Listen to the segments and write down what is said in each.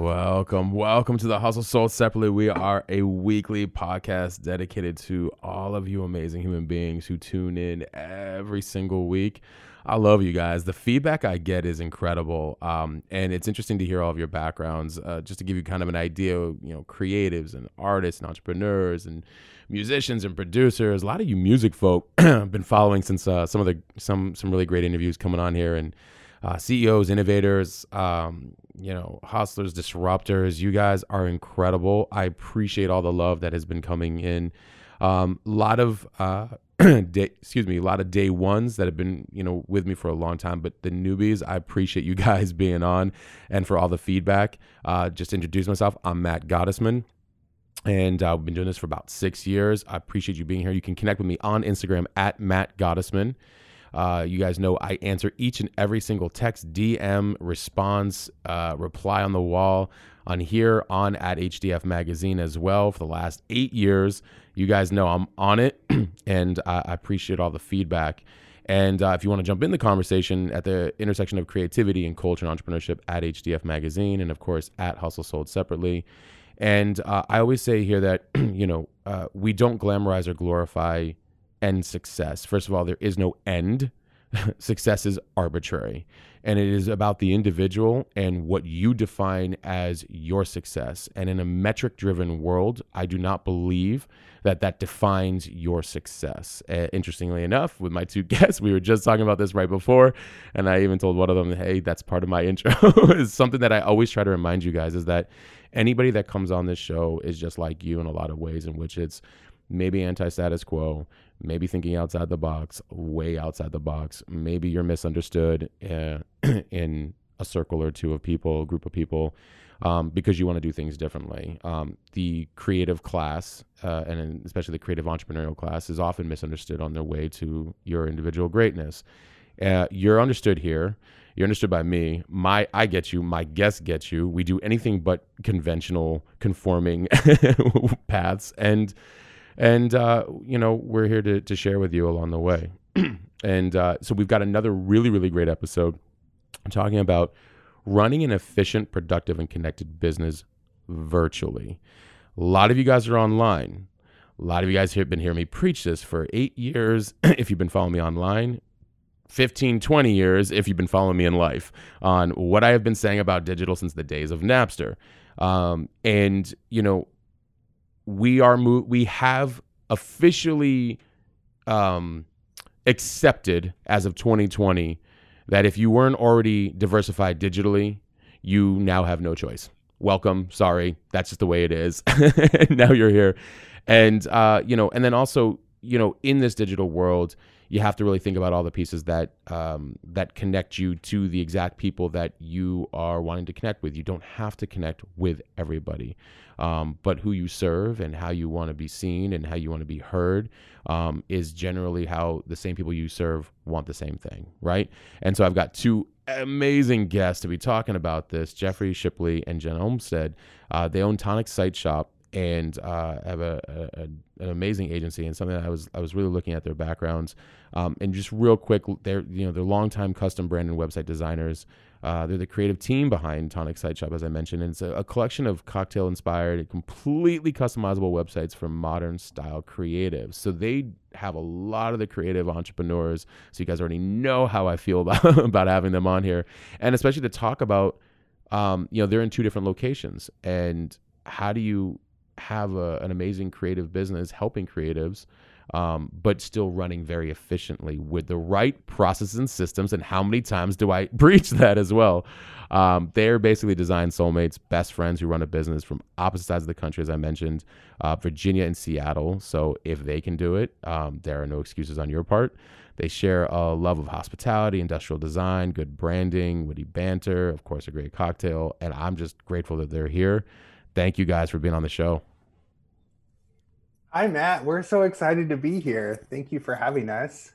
Welcome, welcome to the Hustle Sold Separately. We are a weekly podcast dedicated to all of you amazing human beings who tune in every single week. I love you guys. The feedback I get is incredible, um, and it's interesting to hear all of your backgrounds. Uh, just to give you kind of an idea, you know, creatives and artists and entrepreneurs and musicians and producers. A lot of you music folk have been following since uh, some of the some some really great interviews coming on here and uh, CEOs, innovators, um, you know, hustlers, disruptors. You guys are incredible. I appreciate all the love that has been coming in. A um, lot of, uh, day, excuse me, a lot of day ones that have been, you know, with me for a long time. But the newbies, I appreciate you guys being on and for all the feedback. Uh, just introduce myself, I'm Matt Gottesman and uh, I've been doing this for about six years. I appreciate you being here. You can connect with me on Instagram at Matt Gottesman. Uh, you guys know I answer each and every single text, DM, response, uh, reply on the wall on here on at HDF Magazine as well for the last eight years. You guys know I'm on it, and I, appreciate all the feedback. And uh, if you want to jump in the conversation at the intersection of creativity and culture and entrepreneurship at HDF Magazine, and of course at Hustle Sold separately. And uh, I always say here that you know uh, we don't glamorize or glorify end success. First of all, there is no end. success is arbitrary, and it is about the individual and what you define as your success. And in a metric-driven world, I do not believe that that defines your success. Uh, interestingly enough, with my two guests, we were just talking about this right before, and I even told one of them, "Hey, that's part of my intro." is something that I always try to remind you guys is that anybody that comes on this show is just like you in a lot of ways, in which it's maybe anti-status quo, maybe thinking outside the box, way outside the box. Maybe you're misunderstood uh, in a circle or two of people, group of people, um, because you want to do things differently. Um, the creative class, uh, and especially the creative entrepreneurial class, is often misunderstood on their way to your individual greatness. Uh, you're understood here. You're understood by me. My I get you. My guest gets you. We do anything but conventional, conforming paths, and and uh, you know we're here to to share with you along the way. and uh, so we've got another really really great episode. Talking about running an efficient, productive, and connected business virtually. A lot of you guys are online. A lot of you guys have been hearing me preach this for eight years. if you've been following me online, 15, 20 years if you've been following me in life on what I have been saying about digital since the days of Napster. Um, and, you know, we are, mo- we have officially um, accepted as of 2020 that if you weren't already diversified digitally, you now have no choice. Welcome. Sorry. That's just the way it is. now you're here. And, uh, you know, and then also, you know, in this digital world, you have to really think about all the pieces that um, that connect you to the exact people that you are wanting to connect with. You don't have to connect with everybody, um, but who you serve and how you want to be seen and how you want to be heard um, is generally how the same people you serve want the same thing, right? And so I've got two amazing guests to be talking about this: Jeffrey Shipley and Jen Olmstead. Uh, they own Tonic Site Shop and uh, have a, a, an amazing agency and something that I was I was really looking at their backgrounds. Um, and just real quick they're you know they're longtime custom brand and website designers. Uh, they're the creative team behind Tonic Site Shop as I mentioned and it's a, a collection of cocktail inspired completely customizable websites for modern style creatives. So they have a lot of the creative entrepreneurs so you guys already know how I feel about about having them on here. And especially to talk about um, you know they're in two different locations. And how do you have a, an amazing creative business helping creatives, um, but still running very efficiently with the right processes and systems. And how many times do I breach that as well? Um, they're basically design soulmates, best friends who run a business from opposite sides of the country, as I mentioned, uh, Virginia and Seattle. So if they can do it, um, there are no excuses on your part. They share a love of hospitality, industrial design, good branding, witty banter, of course, a great cocktail. And I'm just grateful that they're here. Thank you guys for being on the show. Hi, Matt. We're so excited to be here. Thank you for having us.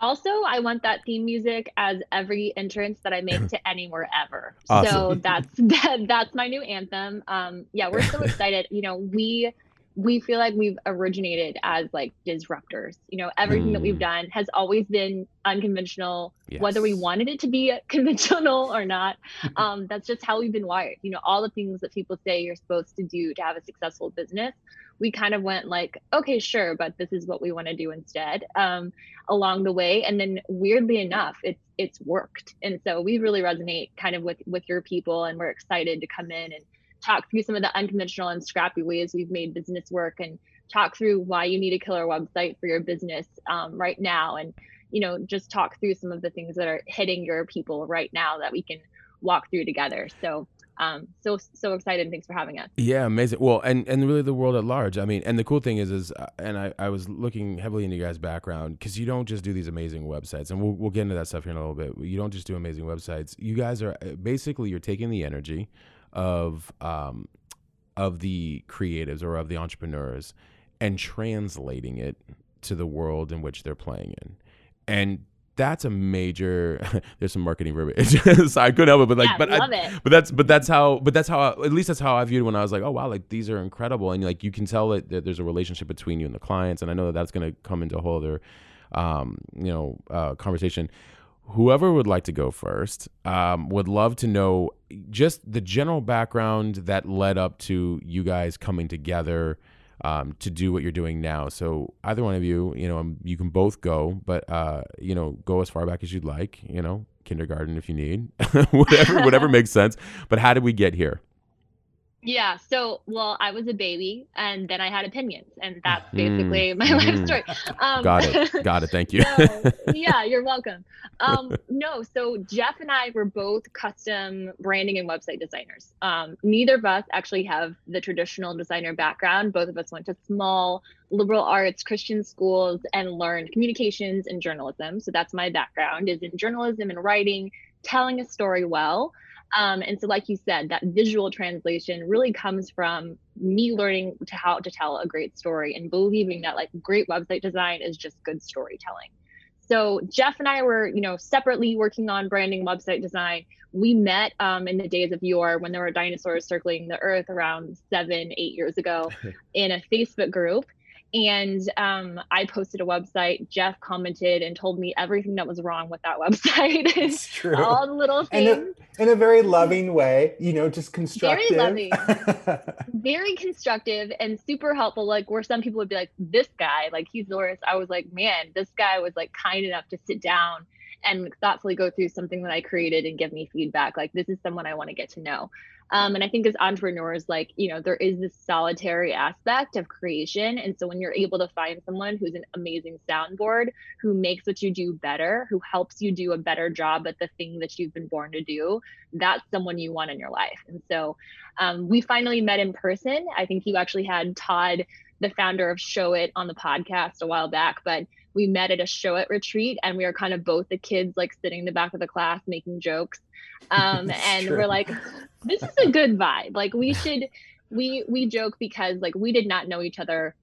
Also, I want that theme music as every entrance that I make to anywhere ever. Awesome. So that's that, that's my new anthem. Um, yeah, we're so excited. You know, we we feel like we've originated as like disruptors. You know, everything that we've Mm. done has always been unconventional, whether we wanted it to be conventional or not. Um, that's just how we've been wired. You know, all the things that people say you're supposed to do to have a successful business, we kind of went like, okay, sure, but this is what we want to do instead. Um, along the way, and then weirdly enough, it's it's worked, and so we really resonate kind of with with your people, and we're excited to come in and talk through some of the unconventional and scrappy ways we've made business work and talk through why you need a killer website for your business um, right now and you know just talk through some of the things that are hitting your people right now that we can walk through together so um so so excited thanks for having us Yeah, amazing. Well, and and really the world at large. I mean, and the cool thing is, is uh, and I, I was looking heavily into your guys' background because you don't just do these amazing websites, and we'll we'll get into that stuff here in a little bit. You don't just do amazing websites. You guys are uh, basically you're taking the energy of um of the creatives or of the entrepreneurs and translating it to the world in which they're playing in, and that's a major. there's some marketing verbiage, so I couldn't help it, but like, yeah but I, but that's but that's how but that's how at least that's how I viewed it when I was like, oh wow, like these are incredible, and like you can tell that, that there's a relationship between you and the clients, and I know that that's going to come into a whole other, um, you know, uh, conversation. Whoever would like to go first, um, would love to know just the general background that led up to you guys coming together um, to do what you're doing now. So either one of you, you know, um, you can both go, but uh, you know, go as far back as you'd like. You know, kindergarten if you need, whatever, whatever makes sense. But how did we get here? Yeah. So, well, I was a baby and then I had opinions, and that's Mm, basically my life mm. story. Um, Got it. Got it. Thank you. so, yeah, you're welcome. Um, no, so Jeff and I were both custom branding and website designers. Um, neither of us actually have the traditional designer background. Both of us went to small liberal arts Christian schools and learned communications and journalism. So that's my background is in journalism and writing, telling a story well. Um, and so, like you said, that visual translation really comes from me learning to how to tell a great story and believing that like great website design is just good storytelling. So Jeff and I were, you know, separately working on branding, website design. We met um, in the days of yore when there were dinosaurs circling the earth around seven, eight years ago in a Facebook group. And um, I posted a website. Jeff commented and told me everything that was wrong with that website. It's true. All the little things. a, in a very loving way, you know, just constructive. Very loving. very constructive and super helpful. Like where some people would be like, this guy, like he's the worst. I was like, man, this guy was like kind enough to sit down and thoughtfully go through something that I created and give me feedback. Like this is someone I want to get to know. Um, and I think as entrepreneurs, like, you know, there is this solitary aspect of creation. And so when you're able to find someone who's an amazing soundboard, who makes what you do better, who helps you do a better job at the thing that you've been born to do, that's someone you want in your life. And so um, we finally met in person. I think you actually had Todd, the founder of Showit, on the podcast a while back, but we met at a Showit retreat and we were kind of both the kids like sitting in the back of the class making jokes. Um, and true. we're like, this is a good vibe. Like we should, we we joke because like we did not know each other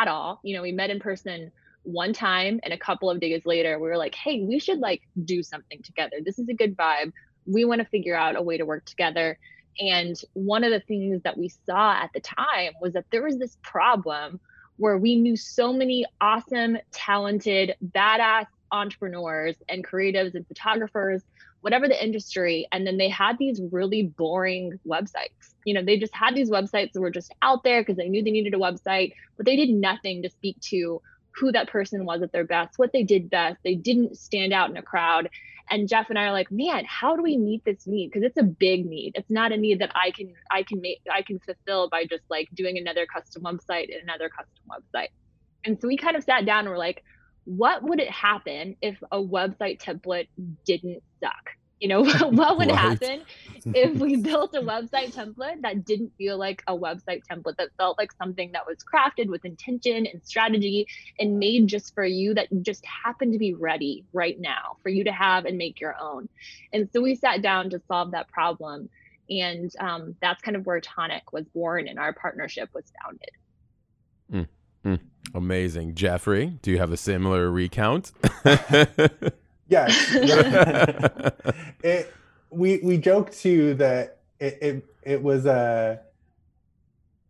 at all. You know, we met in person one time and a couple of days later we were like, hey, we should like do something together. This is a good vibe. We want to figure out a way to work together. And one of the things that we saw at the time was that there was this problem where we knew so many awesome, talented, badass entrepreneurs and creatives and photographers, whatever the industry. And then they had these really boring websites. You know, they just had these websites that were just out there because they knew they needed a website, but they did nothing to speak to who that person was at their best, what they did best. They didn't stand out in a crowd. And Jeff and I are like, man, how do we meet this need? Because it's a big need. It's not a need that I can I can make I can fulfill by just like doing another custom website and another custom website. And so we kind of sat down and we're like, what would it happen if a website template didn't suck? You know, what would Right. happen if we built a website template that didn't feel like a website template that felt like something that was crafted with intention and strategy and made just for you that just happened to be ready right now for you to have and make your own and so we sat down to solve that problem and um, that's kind of where tonic was born and our partnership was founded Amazing. Jeffrey, do you have a similar recount? Yes. it we we joked too that it it, it was a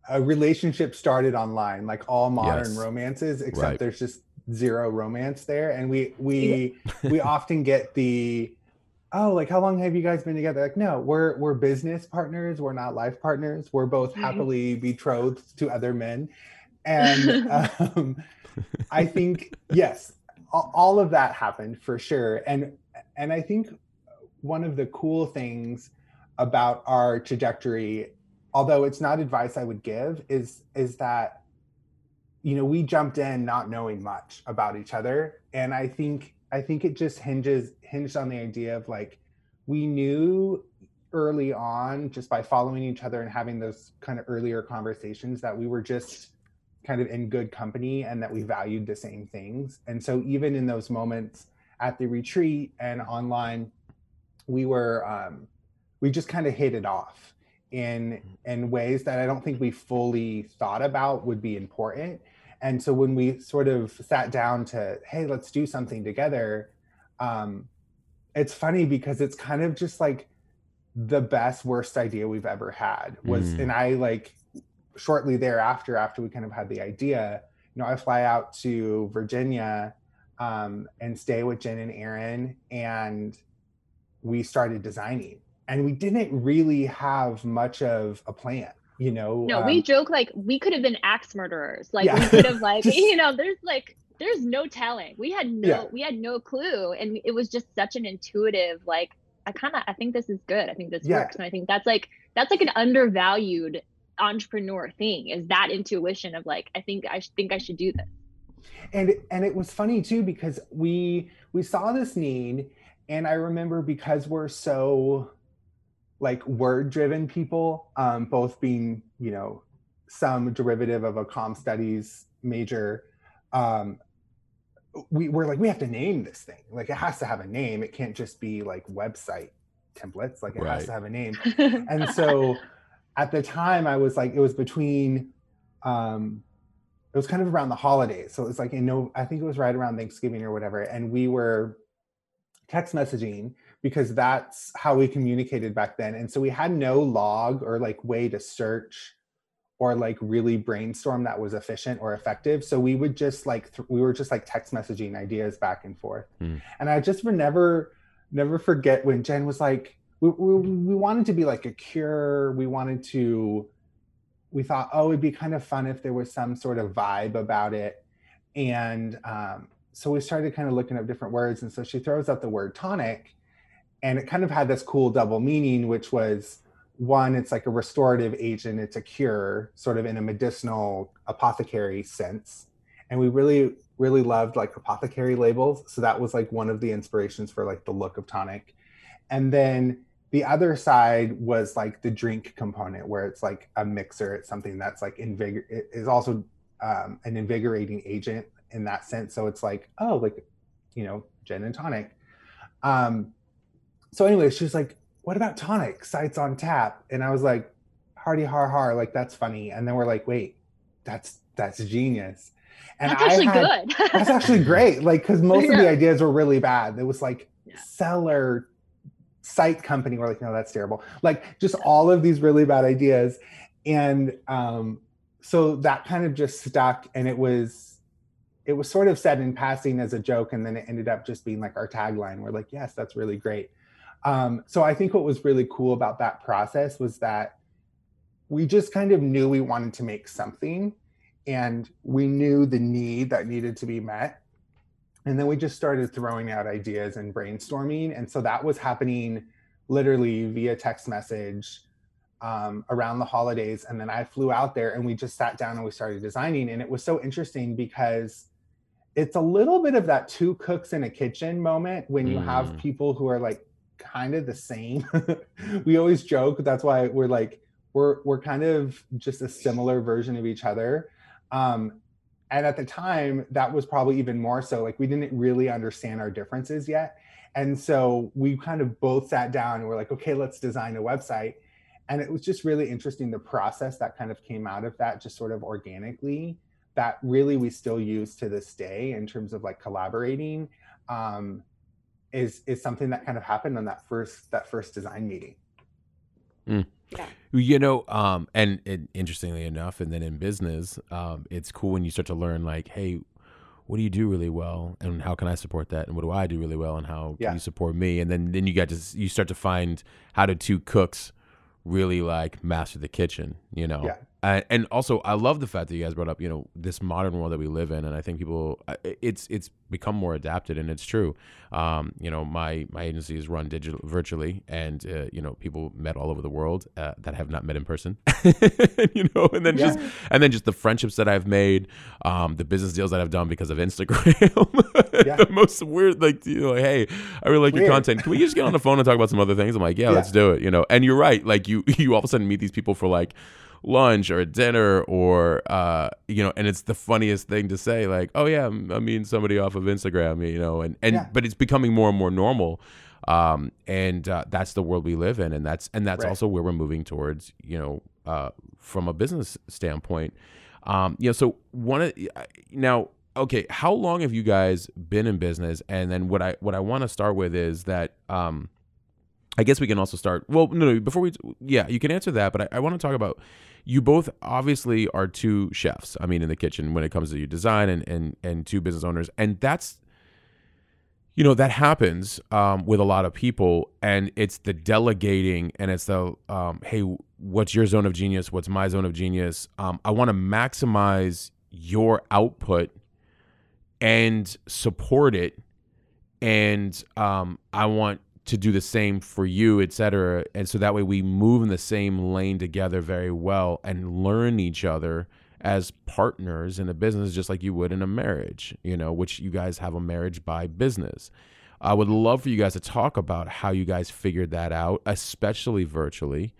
a relationship started online, like all modern Yes. romances, except Right. there's just zero romance there. And we we we often get the oh, like how long have you guys been together? Like, no, we're we're business partners, we're not life partners. We're both Mhm. happily betrothed to other men. And um, I think yes, all, of that happened for sure. And and I think one of the cool things about our trajectory, although it's not advice I would give, is is that you know we jumped in not knowing much about each other, and I think I think it just hinges hinged on the idea of like we knew early on just by following each other and having those kind of earlier conversations that we were just kind of in good company and that we valued the same things. And so even in those moments at the retreat and online, we were um, we just kind of hit it off in in ways that I don't think we fully thought about would be important. And so when we sort of sat down to, hey, let's do something together, um, it's funny because it's kind of just like the best worst idea we've ever had was Mm. and I like shortly thereafter after we kind of had the idea you know i fly out to virginia um, and stay with jen and aaron and we started designing and we didn't really have much of a plan you know No, um, we joke like we could have been axe murderers. Like Yeah. we could have like Just- you know, there's like there's no telling. We had no Yeah. we had no clue, and it was just such an intuitive like. I kind of I think this is good. I think this Yeah. works, and I think that's like that's like an undervalued entrepreneur thing is that intuition of like I think I sh- think I should do this. and and it was funny too because we we saw this need and i remember because we're so like word driven people um both being you know some derivative of a com studies major um we were like we have to name this thing like it has to have a name it can't just be like website templates like it Right. has to have a name and so at the time i was like it was between um it was kind of around the holidays. So it was like in no i think it was right around thanksgiving or whatever. And we were text messaging because that's how we communicated back then. And so we had no log or like way to search or like really brainstorm that was efficient or effective. So we would just like th- we were just like text messaging ideas back and forth. Hmm. and i just would never never forget when jen was like we, we, we wanted to be like a cure. We wanted to we thought oh it'd be kind of fun if there was some sort of vibe about it. And um, so we started kind of looking up different words and so she throws out the word tonic and it kind of had this cool double meaning which was one it's like a restorative agent it's a cure sort of in a medicinal apothecary sense. And we really really loved like apothecary labels so that was like one of the inspirations for like the look of tonic. And then the other side was like the drink component where it's like a mixer. It's something that's like invigor it is also um, an invigorating agent in that sense. So it's like oh like you know gin and tonic. Um so anyway she was like what about tonic? Sites on tap. And i was like hardy har har. Like that's funny. And then we're like wait that's that's genius. And that's I actually had- good. that's actually great. Like because most of the ideas were really bad. It was like Yeah. seller site company we're like no that's terrible. Like just all of these really bad ideas. And um so that kind of just stuck and it was it was sort of said in passing as a joke and then it ended up just being like our tagline. We're like yes that's really great. Um so i think what was really cool about that process was that we just kind of knew we wanted to make something and we knew the need that needed to be met and then we just started throwing out ideas and brainstorming. And so that was happening literally via text message um, around the holidays. And then i flew out there and we just sat down and we started designing. And it was so interesting because it's a little bit of that two cooks in a kitchen moment when you have Mm. people who are like kind of the same. We always joke. That's why we're like we're we're kind of just a similar version of each other. Um, and at the time that was probably even more so like we didn't really understand our differences yet and so we kind of both sat down and we're like okay let's design a website and it was just really interesting the process that kind of came out of that just sort of organically that really we still use to this day in terms of like collaborating um, is is something that kind of happened on that first that first design meeting. Mm. Yeah. You know, um, and, and interestingly enough, and then in business, um, it's cool when you start to learn like, hey, what do you do really well, and how can I support that, and what do I do really well, and how Yeah. can you support me, and then then you got to you start to find how do two cooks really like master the kitchen, you know. Yeah. Uh, and also, I love the fact that you guys brought up, you know, this modern world that we live in, and I think people, it's it's become more adapted, and it's true. Um, you know, my my agency is run digital virtually, and uh, you know, people met all over the world uh, that I have not met in person, you know, and then just and then just the friendships that I've made, um, the business deals that I've done because of Instagram. Yeah. the most weird, like, you know, like, hey, I really like your content. Can we just get on the phone and talk about some other things? I'm like, yeah, Yeah. let's do it. You know, and you're right. Like, you you all of a sudden meet these people for like lunch or dinner or uh you know and it's the funniest thing to say like oh yeah i'm, I'm meeting somebody off of instagram you know and and Yeah. but it's becoming more and more normal um and uh, that's the world we live in and that's and that's Right. also where we're moving towards you know uh from a business standpoint um you know so one of now okay how long have you guys been in business and then what i what i want to start with is that um I guess we can also start. Well, no, no. Before we, yeah, you can answer that, but I, I want to talk about. You both obviously are two chefs. I mean, in the kitchen when it comes to your design and and and two business owners, and that's, you know, that happens um, with a lot of people, and it's the delegating, and it's the, um, hey, what's your zone of genius? What's my zone of genius? Um, I want to maximize your output and support it and um, I want to do the same for you, et cetera. And so that way we move in the same lane together very well and learn each other as partners in a business, just like you would in a marriage, you know, which you guys have a marriage by business. I would love for you guys to talk about how you guys figured that out, especially virtually,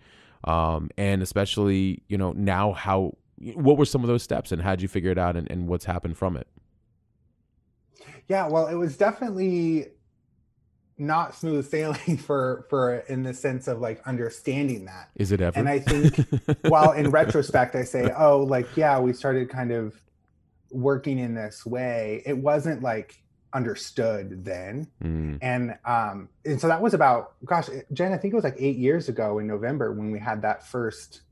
um, and especially, you know, now how, what were some of those steps and how'd you figure it out and, and what's happened from it? Yeah, well, it was definitely not smooth sailing for for in the sense of like understanding that. Is it ever? And I think while in retrospect I say, oh, like yeah, we started kind of working in this way. It wasn't like understood then. Mm, And um and so that was about gosh, Jen, I think it was like 8 years ago in November when we had that first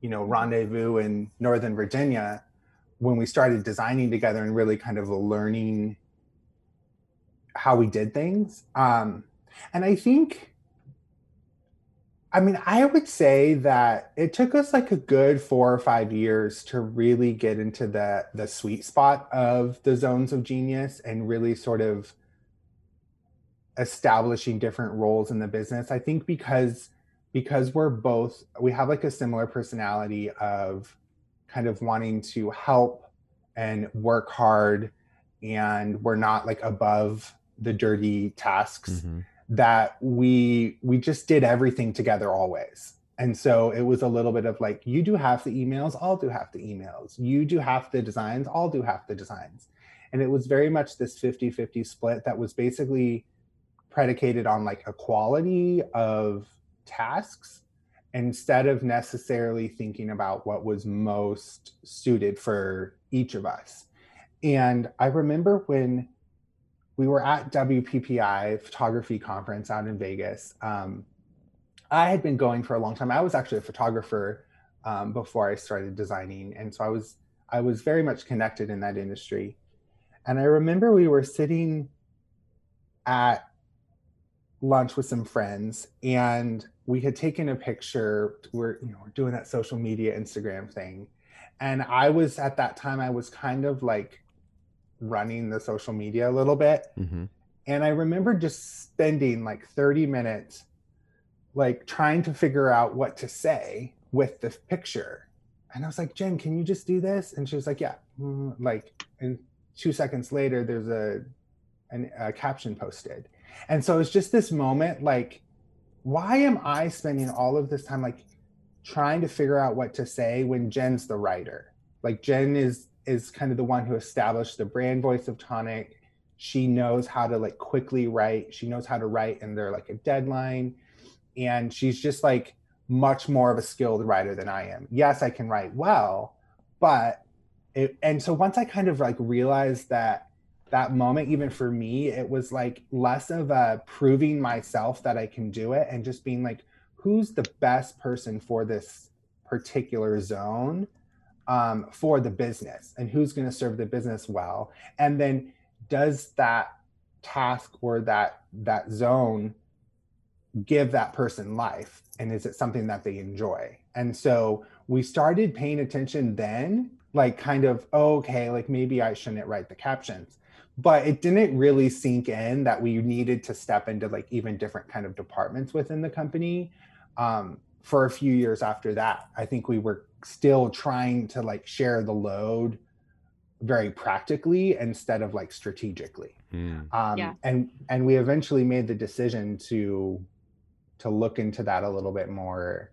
you know rendezvous in Northern Virginia when we started designing together and really kind of learning how we did things. Um, and I think, I mean, I would say that it took us like a good four or five years to really get into the the sweet spot of the zones of genius and really sort of establishing different roles in the business. I think because because we're both we have like a similar personality of kind of wanting to help and work hard and we're not like above the dirty tasks mhm. that we we just did everything together always. And so it was a little bit of like you do half the emails i'll do half the emails. You do half the designs i'll do half the designs. And it was very much this 50-50 split that was basically predicated on like equality of tasks instead of necessarily thinking about what was most suited for each of us. And i remember when we were at WPPI photography conference out in Vegas. Um, I had been going for a long time. I was actually a photographer um, before I started designing, and so I was I was very much connected in that industry. And I remember we were sitting at lunch with some friends, and we had taken a picture. We're you know we're doing that social media Instagram thing, and I was at that time I was kind of like running the social media a little bit. Mhm. and i remember just spending like 30 minutes like trying to figure out what to say with the picture. And i was like jen can you just do this? And she was like yeah. Mm, like and two seconds later there's a an, a caption posted. And so it's just this moment like why am i spending all of this time like trying to figure out what to say when jen's the writer? Like jen is is kind of the one who established the brand voice of tonic. She knows how to like quickly write. She knows how to write and they're like a deadline. And she's just like much more of a skilled writer than i am. Yes i can write well but it, and so once I kind of like realized that that moment, even for me, it was like less of a proving myself that I can do it and just being like, who's the best person for this particular zone um, for the business and who's going to serve the business well. And then does that task or that that zone give that person life? And is it something that they enjoy? And so we started paying attention then like kind of oh, okay like maybe i shouldn't write the captions. But it didn't really sink in that we needed to step into like even different kind of departments within the company. Um, for a few years after that i think we were still trying to like share the load very practically instead of like strategically Mm. um, Yeah. and and we eventually made the decision to to look into that a little bit more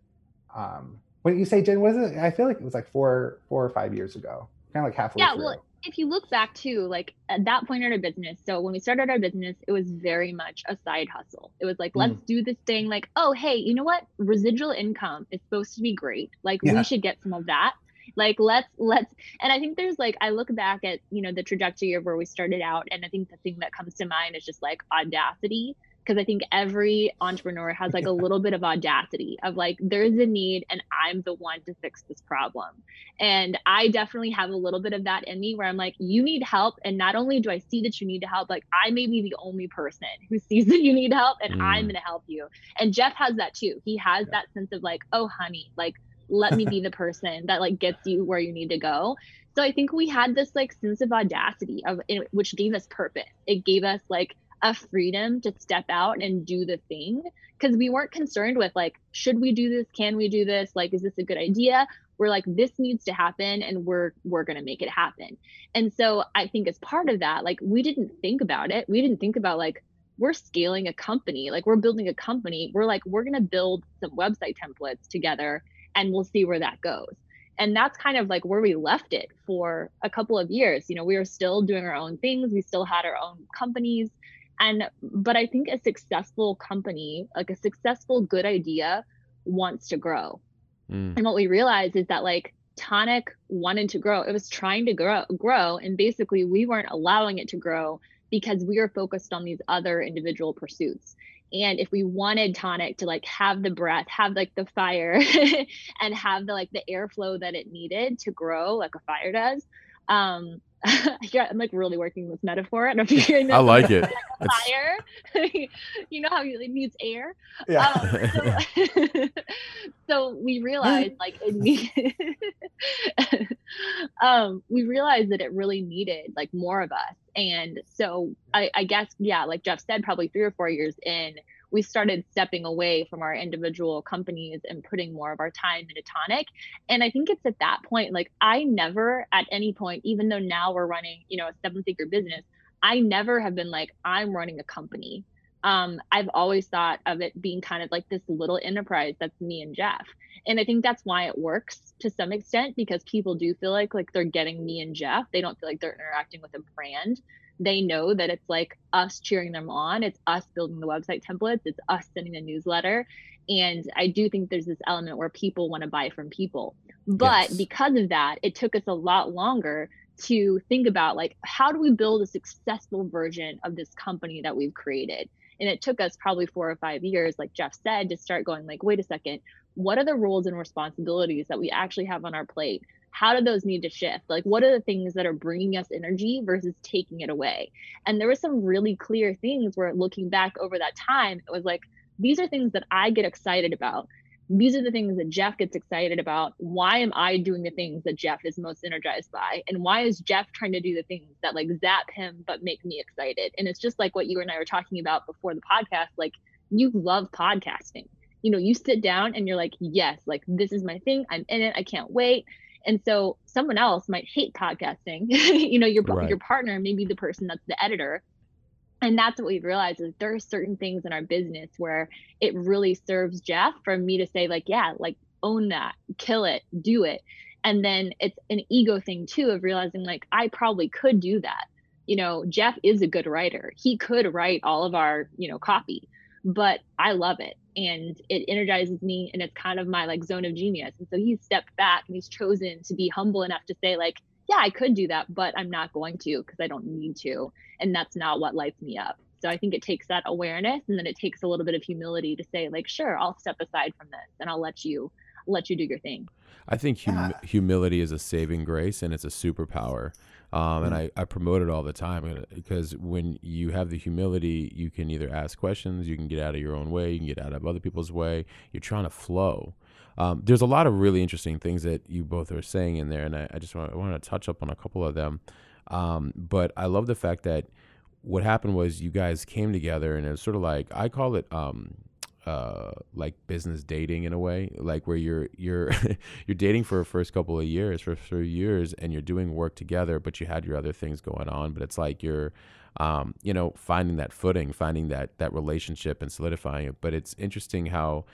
um what did you say jen was it i feel like it was like four four or five years ago kind of like halfway Yeah, through well, if you look back too, like at that point in our business, so when we started our business, it was very much a side hustle. It was like, Mm. let's do this thing, like, oh, hey, you know what? Residual income is supposed to be great. Like, Yeah. we should get some of that. Like, let's, let's, and I think there's like, I look back at, you know, the trajectory of where we started out, and I think the thing that comes to mind is just like audacity. Because I think every entrepreneur has like a little bit of audacity of like, there's a need, and I'm the one to fix this problem. And I definitely have a little bit of that in me where I'm like, you need help. And not only do I see that you need to help, like I may be the only person who sees that you need help and I'm Mm. going to help you. And Jeff has that too. He has Yeah. that sense of like, oh, honey, like, let me be the person that like gets you where you need to go. So I think we had this like sense of audacity of which gave us purpose. It gave us like a freedom to step out and do the thing. Because we weren't concerned with like should we do this? Can we do this? Like is this a good idea? We're like this needs to happen and we're we're going to make it happen. And so i think as part of that like we didn't think about it. We didn't think about like we're scaling a company like we're building a company. We're like we're going to build some website templates together and we'll see where that goes. And that's kind of like where we left it for a couple of years. You know we were still doing our own things. We still had our own companies and but i think a successful company like a successful good idea wants to grow Mm. and what we realized is that like Tonic wanted to grow. It was trying to grow grow and basically we weren't allowing it to grow because we were focused on these other individual pursuits. And if we wanted Tonic to like have the breath, have like the fire and have the like the airflow that it needed to grow like a fire does, um yeah, I'm like really working this metaphor. I don't know if you're hearing I like it. like fire. you know how it needs air? yeah Um, so, so we realized like it needed um we realized that it really needed like more of us and so I, I guess yeah like jeff said probably three or four years in we started stepping away from our individual companies and putting more of our time into tonic and i think it's at that point like i never at any point even though now we're running you know a seven figure business i never have been like i'm running a company um, I've always thought of it being kind of like this little enterprise that's me and Jeff. And I think that's why it works to some extent because people do feel like like they're getting me and Jeff. They don't feel like they're interacting with a brand. They know that it's like us cheering them on. It's us building the website templates. It's us sending the newsletter. And I do think there's this element where people want to buy from people. But Yes. because of that, it took us a lot longer to think about like how do we build a successful version of this company that we've created and it took us probably four or five years like jeff said to start going like wait a second what are the roles and responsibilities that we actually have on our plate how do those need to shift like what are the things that are bringing us energy versus taking it away and there were some really clear things where looking back over that time it was like these are things that i get excited about these are the things that Jeff gets excited about. Why am I doing the things that Jeff is most energized by? And why is Jeff trying to do the things that like zap him but make me excited? And it's just like what you and I were talking about before the podcast. Like you love podcasting. You know, you sit down and you're like, yes, like this is my thing. I'm in it. I can't wait. And so someone else might hate podcasting. you know, your Right. your partner maybe the person that's the editor. And that's what we've realized is there are certain things in our business where it really serves Jeff for me to say, like, yeah, like own that, kill it, do it. And then it's an ego thing too of realizing like I probably could do that. You know, Jeff is a good writer. He could write all of our, you know, copy, but I love it and it energizes me and it's kind of my like zone of genius. And so he's stepped back and he's chosen to be humble enough to say, like, yeah, I could do that, but I'm not going to because I don't need to. And that's not what lights me up. So I think it takes that awareness and then it takes a little bit of humility to say, like, sure, I'll step aside from this and I'll let you let you do your thing. I think hum- yeah. humility is a saving grace and it's a superpower. Um, and mm-hmm. I, I promote it all the time because when you have the humility, you can either ask questions, you can get out of your own way, you can get out of other people's way. You're trying to flow. Um, there's a lot of really interesting things that you both are saying in there, and I, I just want, I want to touch up on a couple of them. Um, but I love the fact that what happened was you guys came together, and it's sort of like I call it um, uh, like business dating in a way, like where you're you're you're dating for a first couple of years, for for years, and you're doing work together, but you had your other things going on. But it's like you're, um, you know, finding that footing, finding that that relationship, and solidifying it. But it's interesting how.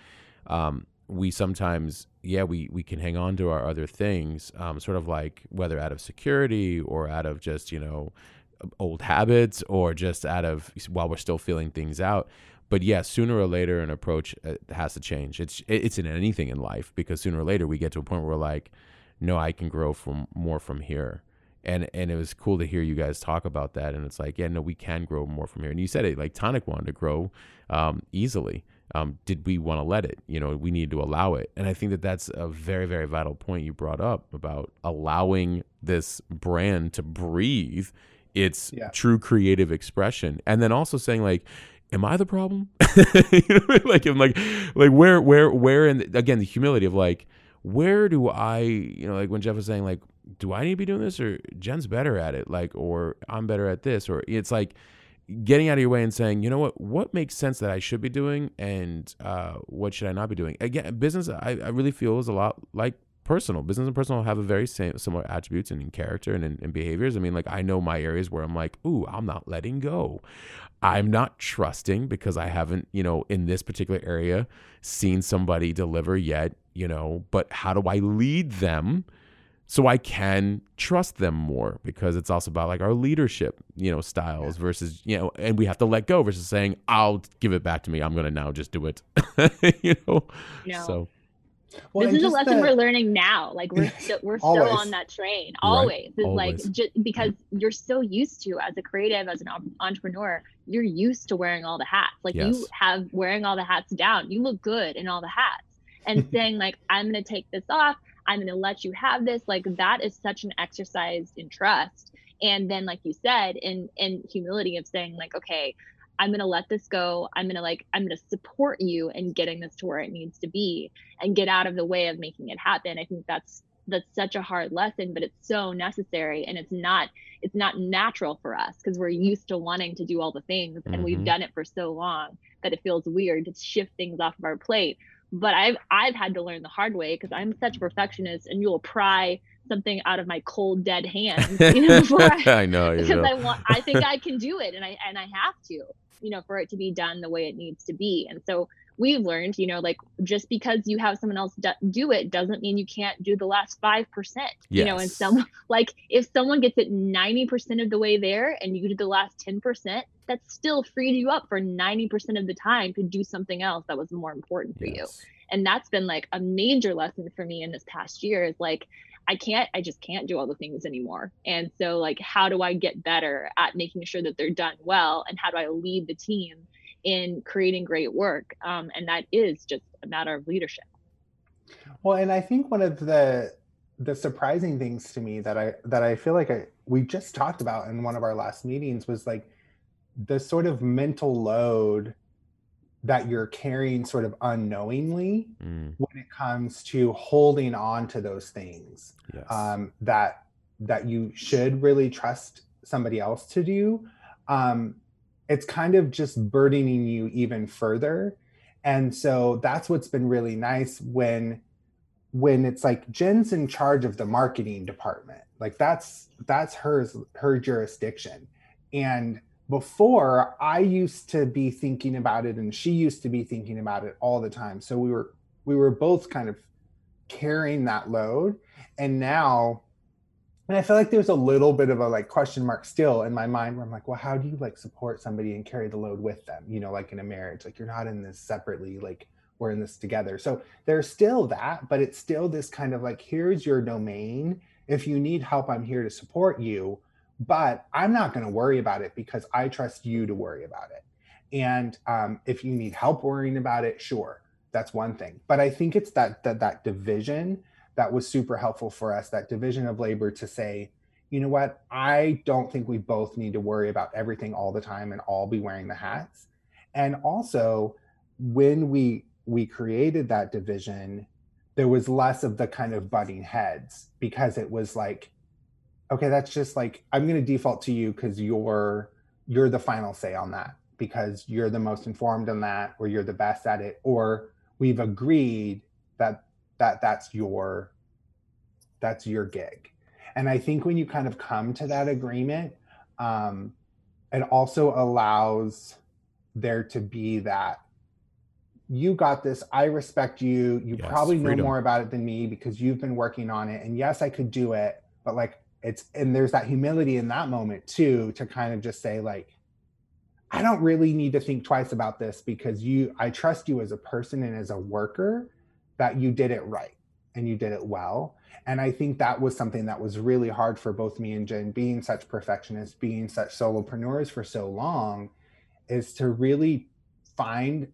Um, we sometimes yeah we we can hang on to our other things um, sort of like whether out of security or out of just you know old habits or just out of while we're still feeling things out but yeah, sooner or later, an approach uh, has to change. It's it's in anything in life because sooner or later we get to a point where we're like, no, I can grow from more from here. And and it was cool to hear you guys talk about that. And it's like, yeah, no, we can grow more from here. And you said it like Tonic wanted to grow um, easily. Um, did we want to let it? You know, we need to allow it. And I think that that's a very, very vital point you brought up about allowing this brand to breathe its yeah. true creative expression. And then also saying, like, am I the problem? you know, like I'm like like where where where the, again the humility of like where do I you know like when Jeff was saying like do I need to be doing this or Jen's better at it like or I'm better at this or it's like getting out of your way and saying you know what? What makes sense that I should be doing and uh, what should I not be doing? Again business I, I really feel is a lot like personal business and personal have a very same similar attributes and in character and in, in, behaviors. I mean like i know my areas where i'm like ooh i'm not letting go. I'm not trusting because i haven't you know in this particular area seen somebody deliver yet you know but how do i lead them so i can trust them more? Because it's also about like our leadership you know styles versus you know and we have to let go versus saying i'll give it back to me. I'm gonna now just do it. You know? No. so well, this is a lesson the, we're learning now. Like we're still we're still on that train. Always. Right. It's always. like just because mm-hmm. you're so used to as a creative, as an entrepreneur, you're used to wearing all the hats. Like yes. you have wearing all the hats down. You look good in all the hats. And saying like, I'm gonna take this off, I'm gonna let you have this, like that is such an exercise in trust. And then like you said, in in humility of saying, like, okay, I'm going to let this go. I'm going to like, I'm going to support you in getting this to where it needs to be and get out of the way of making it happen. I think that's, that's such a hard lesson, but it's so necessary. And it's not, it's not natural for us because we're used to wanting to do all the things and mm-hmm. we've done it for so long that it feels weird to shift things off of our plate. But I've, I've had to learn the hard way because I'm such a perfectionist and you'll pry something out of my cold dead hands you know I, I, know because. I want I think I can do it and I and I have to you know, for it to be done the way it needs to be. And so we've learned, you know, like just because you have someone else do it doesn't mean you can't do the last 5%. Yes. You know, and some like if someone gets it 90% of the way there and you do the last 10%, that still freed you up for 90% of the time to do something else that was more important for yes. you. And that's been like a major lesson for me in this past year is like I can't, I just can't do all the things anymore. And so, like, how do I get better at making sure that they're done well? And how do I lead the team in creating great work? Um, and that is just a matter of leadership. Well, and I think one of the the surprising things to me that I that I feel like I we just talked about in one of our last meetings was like the sort of mental load that you're carrying sort of unknowingly mm. when it comes to holding on to those things yes. um, that that you should really trust somebody else to do um, it's kind of just burdening you even further and so that's what's been really nice when when it's like jen's in charge of the marketing department like that's that's hers her jurisdiction and before I used to be thinking about it and she used to be thinking about it all the time. So we were we were both kind of carrying that load and now and I feel like there's a little bit of a like question mark still in my mind where I'm like, well, how do you like support somebody and carry the load with them? You know, like in a marriage, like you're not in this separately, like we're in this together. So there's still that, but it's still this kind of like, here's your domain if you need help, I'm here to support you, but I'm not going to worry about it because I trust you to worry about it. And um, if you need help worrying about it, sure, that's one thing. But I think it's that that that division that was super helpful for us. That division of labor to say, you know what, I don't think we both need to worry about everything all the time and all be wearing the hats. And also, when we we created that division, there was less of the kind of butting heads because it was like, okay, that's just like I'm going to default to you because you're you're the final say on that because you're the most informed on that or you're the best at it or we've agreed that that that's your that's your gig. And i think when you kind of come to that agreement um it also allows there to be that you got this. I respect you. You Yes, probably know freedom. more about it than me because you've been working on it and yes i could do it but like it's and there's that humility in that moment too to kind of just say like I don't really need to think twice about this because you I trust you as a person and as a worker that you did it right and you did it well. And I think that was something that was really hard for both me and Jen being such perfectionists, being such solopreneurs for so long is to really find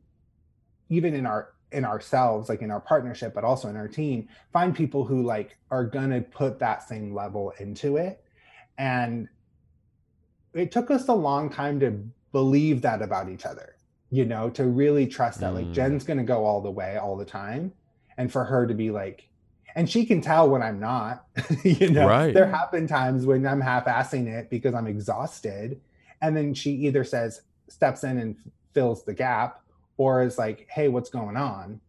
even in our in ourselves like in our partnership but also in our team find people who like are going to put that same level into it and it took us a long time to believe that about each other you know to really trust that like Mm. jen's going to go all the way all the time and for her to be like and she can tell when i'm not you know Right. there have been times when i'm half-assing it because i'm exhausted and then she either says steps in and fills the gap or is like hey what's going on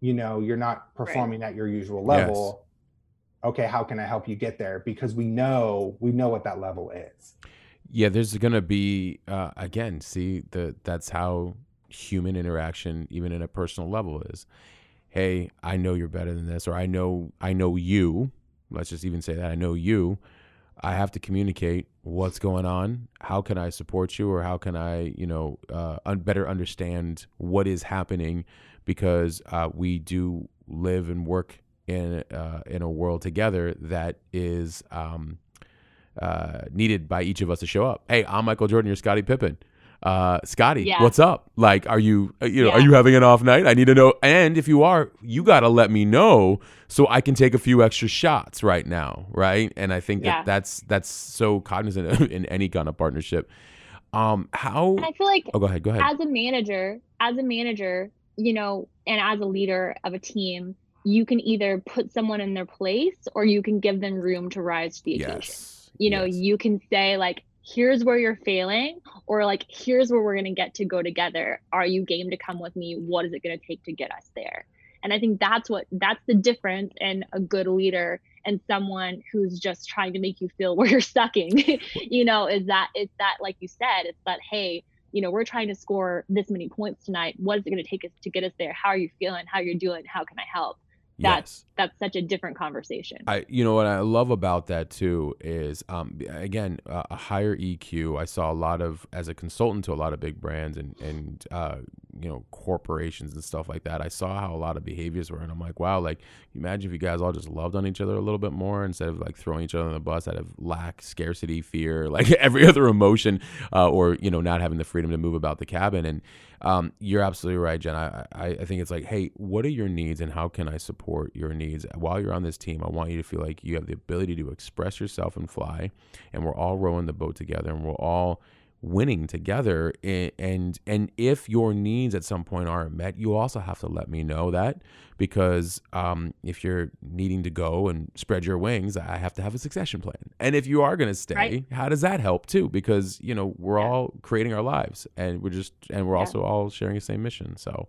you know you're not performing at your usual level okay how can i help you get there because we know we know what that level is Yeah, there's gonna be uh, again. See, the that's how human interaction, even in a personal level, is. Hey, I know you're better than this, or I know I know you. Let's just even say that I know you. I have to communicate what's going on. How can I support you, or how can I, you know, uh, un- better understand what is happening, because uh, we do live and work in uh, in a world together that is. Um, uh, needed by each of us to show up. Hey, I'm Michael Jordan. You're Scottie Pippen. Uh, Scottie, Yeah. what's up? Like, are you, uh, you know, are you having an off night? I need to know. And if you are, you got to let me know so I can take a few extra shots right now, right? And I think Yeah. that that's that's so cognizant in any kind of partnership. Um, how? And I feel like Oh, go ahead. Go ahead. as a manager, as a manager, you know, and as a leader of a team, you can either put someone in their place or you can give them room to rise to the occasion. yes. You know, yes. you can say like, here's where you're failing, or like, here's where we're gonna get to go together. Are you game to come with me? What is it gonna take to get us there? And I think that's what that's the difference in a good leader and someone who's just trying to make you feel where you're sucking. you know, is that it's that like you said, it's that hey, you know, we're trying to score this many points tonight. What is it going to take us to get us there? How are you feeling? How you're doing? How can I help? yes. That's such a different conversation. I, you know, what I love about that too is, um, again, uh, a higher EQ. I saw a lot of as a consultant to a lot of big brands and and uh, you know corporations and stuff like that. I saw how a lot of behaviors were, and I'm like, wow, like imagine if you guys all just loved on each other a little bit more instead of like throwing each other on the bus out of lack, scarcity, fear, like every other emotion, uh, or you know, not having the freedom to move about the cabin. And um, you're absolutely right, Jen. I, I I think it's like, hey, what are your needs, and how can I support your needs while you're on this team? I want you to feel like you have the ability to express yourself and fly, and we're all rowing the boat together, and we're all winning together A- and and if your needs at some point aren't met you also have to let me know that because um, if you're needing to go and spread your wings i have to have a succession plan and if you are going to stay Right. how does that help too because you know we're Yeah. all creating our lives and we're just and we're Yeah. also all sharing the same mission so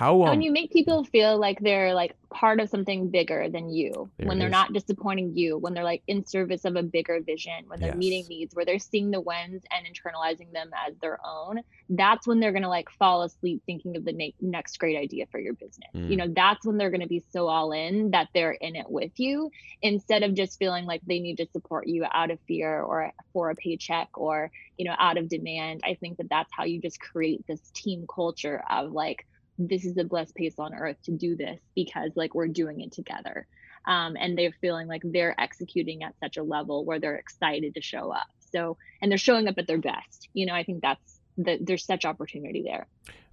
how um, when you make people feel like they're like part of something bigger than you when they're is. not disappointing you when they're like in service of a bigger vision when they're meeting needs where they're seeing the wins and internalizing them as their own that's when they're going to like fall asleep thinking of the ne- next great idea for your business Mm. you know that's when they're going to be so all in that they're in it with you instead of just feeling like they need to support you out of fear or for a paycheck or you know out of demand i think that that's how you just create this team culture of like this is the blessed place on earth to do this because like we're doing it together. Um, and they're feeling like they're executing at such a level where they're excited to show up. So and they're showing up at their best. You know i think that's that there's such opportunity there.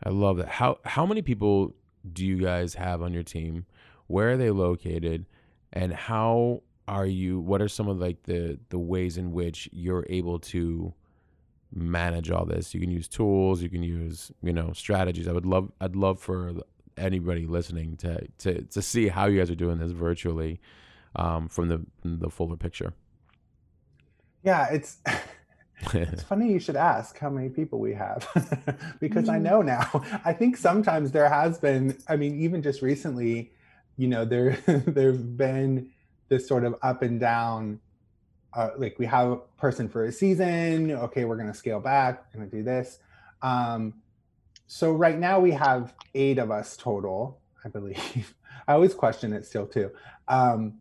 I love that. How how many people do you guys have on your team? Where are they located? And how are you what are some of like the the ways in which you're able to manage all this you can use tools you can use you know strategies i would love i'd love for anybody listening to to to see how you guys are doing this virtually um, from the from the fuller picture yeah it's it's funny you should ask how many people we have because mm. I mm-hmm. know now. I think sometimes there has been, I mean, even just recently, you know, there there've been this sort of up and down. Uh, like we have a person for a season. Okay, we're going to scale back. We're going to do this. Um, so right now we have eight of us total, I believe. I always question it still too. Um,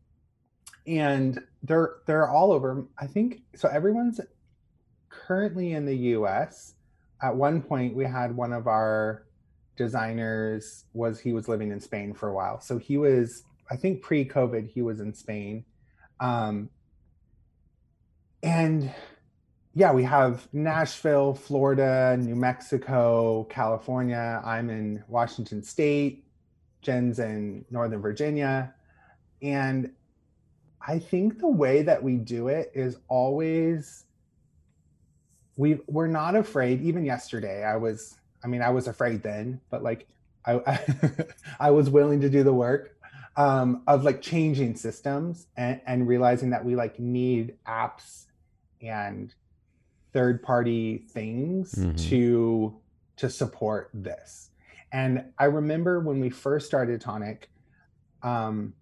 and they're they're all over. I think so. Everyone's currently in the U.S. At one point, we had one of our designers was he was living in Spain for a while. So he was I think pre-COVID, he was in Spain. Um, and yeah, we have Nashville, Florida, New Mexico, California. I'm in Washington State. Jen's in Northern Virginia. And I think the way that we do it is always we we're not afraid. Even yesterday, I was I mean, I was afraid then, but like I I, I was willing to do the work um, of like changing systems and, and realizing that we like need apps and third party things mm-hmm. to to support this and i remember when we first started tonic um,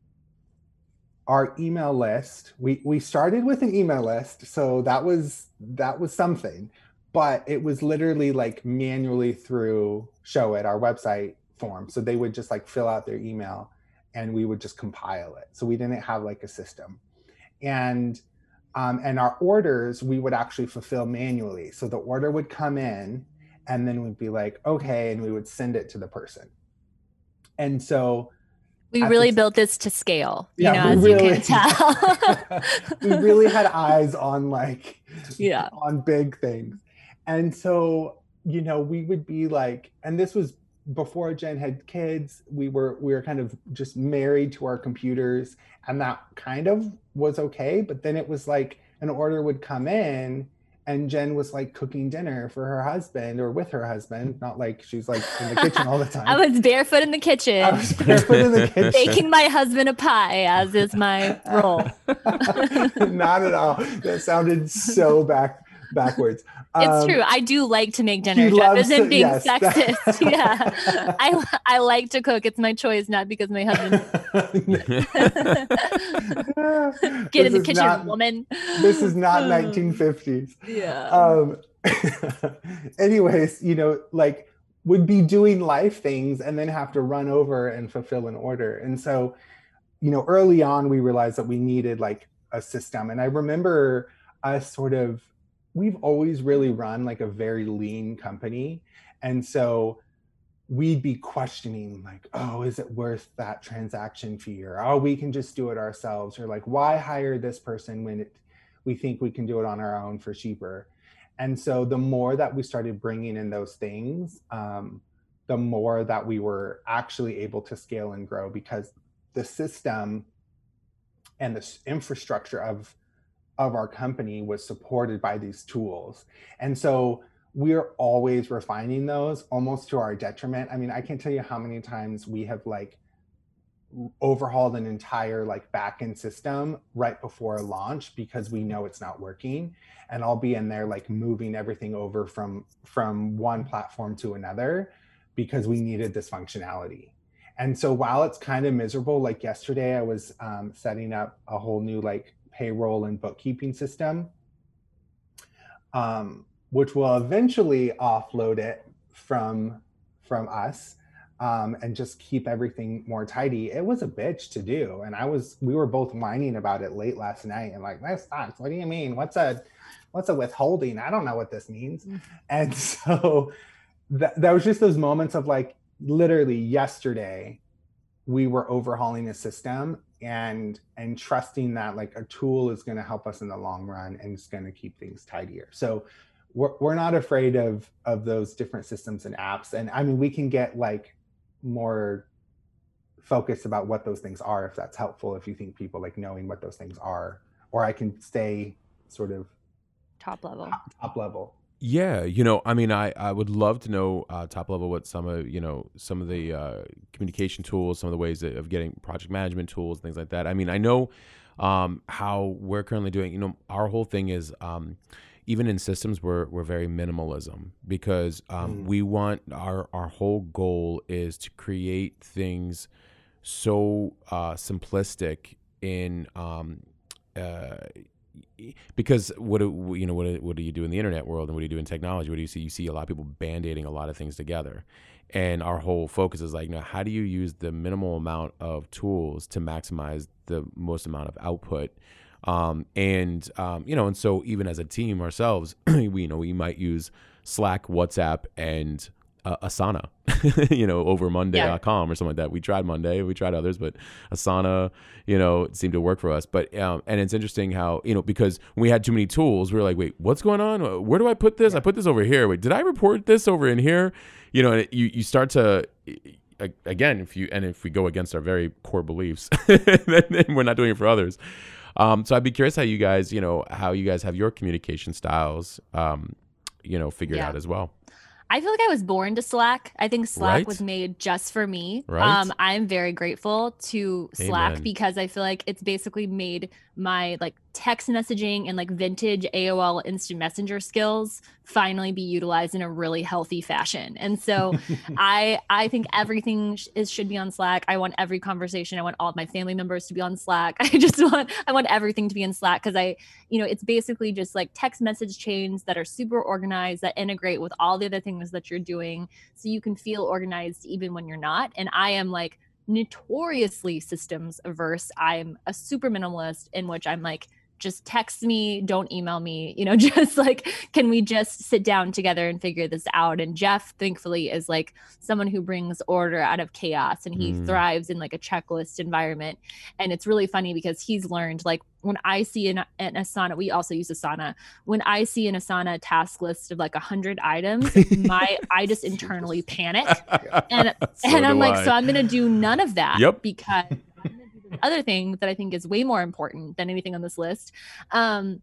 our email list we we started with an email list so that was that was something but it was literally like manually through Showit our website form so they would just like fill out their email and we would just compile it. So we didn't have like a system. And um, and our orders we would actually fulfill manually. So the order would come in and then we'd be like, okay, and we would send it to the person. And so we really the, built this to scale, you yeah, know, as really, you can tell. we really had eyes on like yeah, on big things. And so, you know, we would be like, and this was before Jen had kids, we were we were kind of just married to our computers, and that kind of was okay. But then it was like an order would come in, and Jen was like cooking dinner for her husband or with her husband, not like she's like in the kitchen all the time. I was barefoot in the kitchen. I was barefoot in the kitchen. Baking my husband a pie, as is my role. not at all. That sounded so back backwards. It's um, true. I do like to make dinner. Isn't being yes, sexist. yeah. I I like to cook. It's my choice, not because my husband Get in the kitchen, not, woman. This is not 1950s. Yeah. Um anyways, you know, like would be doing life things and then have to run over and fulfill an order. And so, you know, early on we realized that we needed like a system. And I remember us sort of we've always really run like a very lean company. And so we'd be questioning like, oh, is it worth that transaction fee? Or oh, we can just do it ourselves. Or like, why hire this person when it, we think we can do it on our own for cheaper? And so the more that we started bringing in those things, um, the more that we were actually able to scale and grow because the system and the infrastructure of of our company was supported by these tools. And so we're always refining those almost to our detriment. I mean, I can't tell you how many times we have like overhauled an entire like backend system right before launch because we know it's not working and I'll be in there like moving everything over from from one platform to another because we needed this functionality. And so while it's kind of miserable, like yesterday I was um, setting up a whole new like payroll and bookkeeping system, um, which will eventually offload it from from us um, and just keep everything more tidy. It was a bitch to do, and I was we were both whining about it late last night and like that sucks. What do you mean? What's a what's a withholding? I don't know what this means. Mm-hmm. And so that that was just those moments of like literally yesterday we were overhauling a system and and trusting that like a tool is going to help us in the long run and it's going to keep things tidier. So we're, we're not afraid of of those different systems and apps. And i mean we can get like more focused about what those things are if that's helpful if you think people like knowing what those things are or i can stay sort of top level. top, top level yeah, you know, I mean, I, I would love to know uh, top level what some of you know some of the uh, communication tools, some of the ways of getting project management tools, things like that. I mean, I know um, how we're currently doing. You know, our whole thing is um, even in systems we're we're very minimalism because um, mm. we want our our whole goal is to create things so uh, simplistic in um, uh, because what do, you know what what do you do in the internet world and what do you do in technology? What do you see? You see a lot of people band-aiding a lot of things together. And our whole focus is like you know how do you use the minimal amount of tools to maximize the most amount of output? Um, and um, you know and so even as a team ourselves we you know we might use slack whatsapp and uh, Asana, you know, over Monday.com yeah. or something like that. We tried Monday, we tried others, but Asana, you know, seemed to work for us. But um, and it's interesting how you know because we had too many tools, we were like, wait, what's going on? Where do I put this? I put this over here. Wait, did I report this over in here? You know, and it, you you start to again if you and if we go against our very core beliefs, then, then we're not doing it for others. Um, so I'd be curious how you guys, you know, how you guys have your communication styles, um, you know, figured yeah. out as well. I feel like I was born to Slack. I think Slack right? was made just for me. Right. Um, I'm very grateful to Slack Amen. because I feel like it's basically made my like text messaging and like vintage AOL instant messenger skills finally be utilized in a really healthy fashion. And so I I think everything is should be on Slack. I want every conversation. I want all of my family members to be on Slack. I just want I want everything to be in Slack cuz I you know, it's basically just like text message chains that are super organized that integrate with all the other things that you're doing so you can feel organized even when you're not. And I am like notoriously systems averse. I'm a super minimalist in which I'm like just text me, don't email me, you know, just like, can we just sit down together and figure this out? And Jeff, thankfully, is like someone who brings order out of chaos and he mm. thrives in like a checklist environment. And it's really funny because he's learned like when I see an, an Asana, we also use Asana. When I see an Asana task list of like a hundred items, my I just internally panic, and so and I'm like, I. so I'm gonna do none of that. Yep. Because other thing that I think is way more important than anything on this list. Um,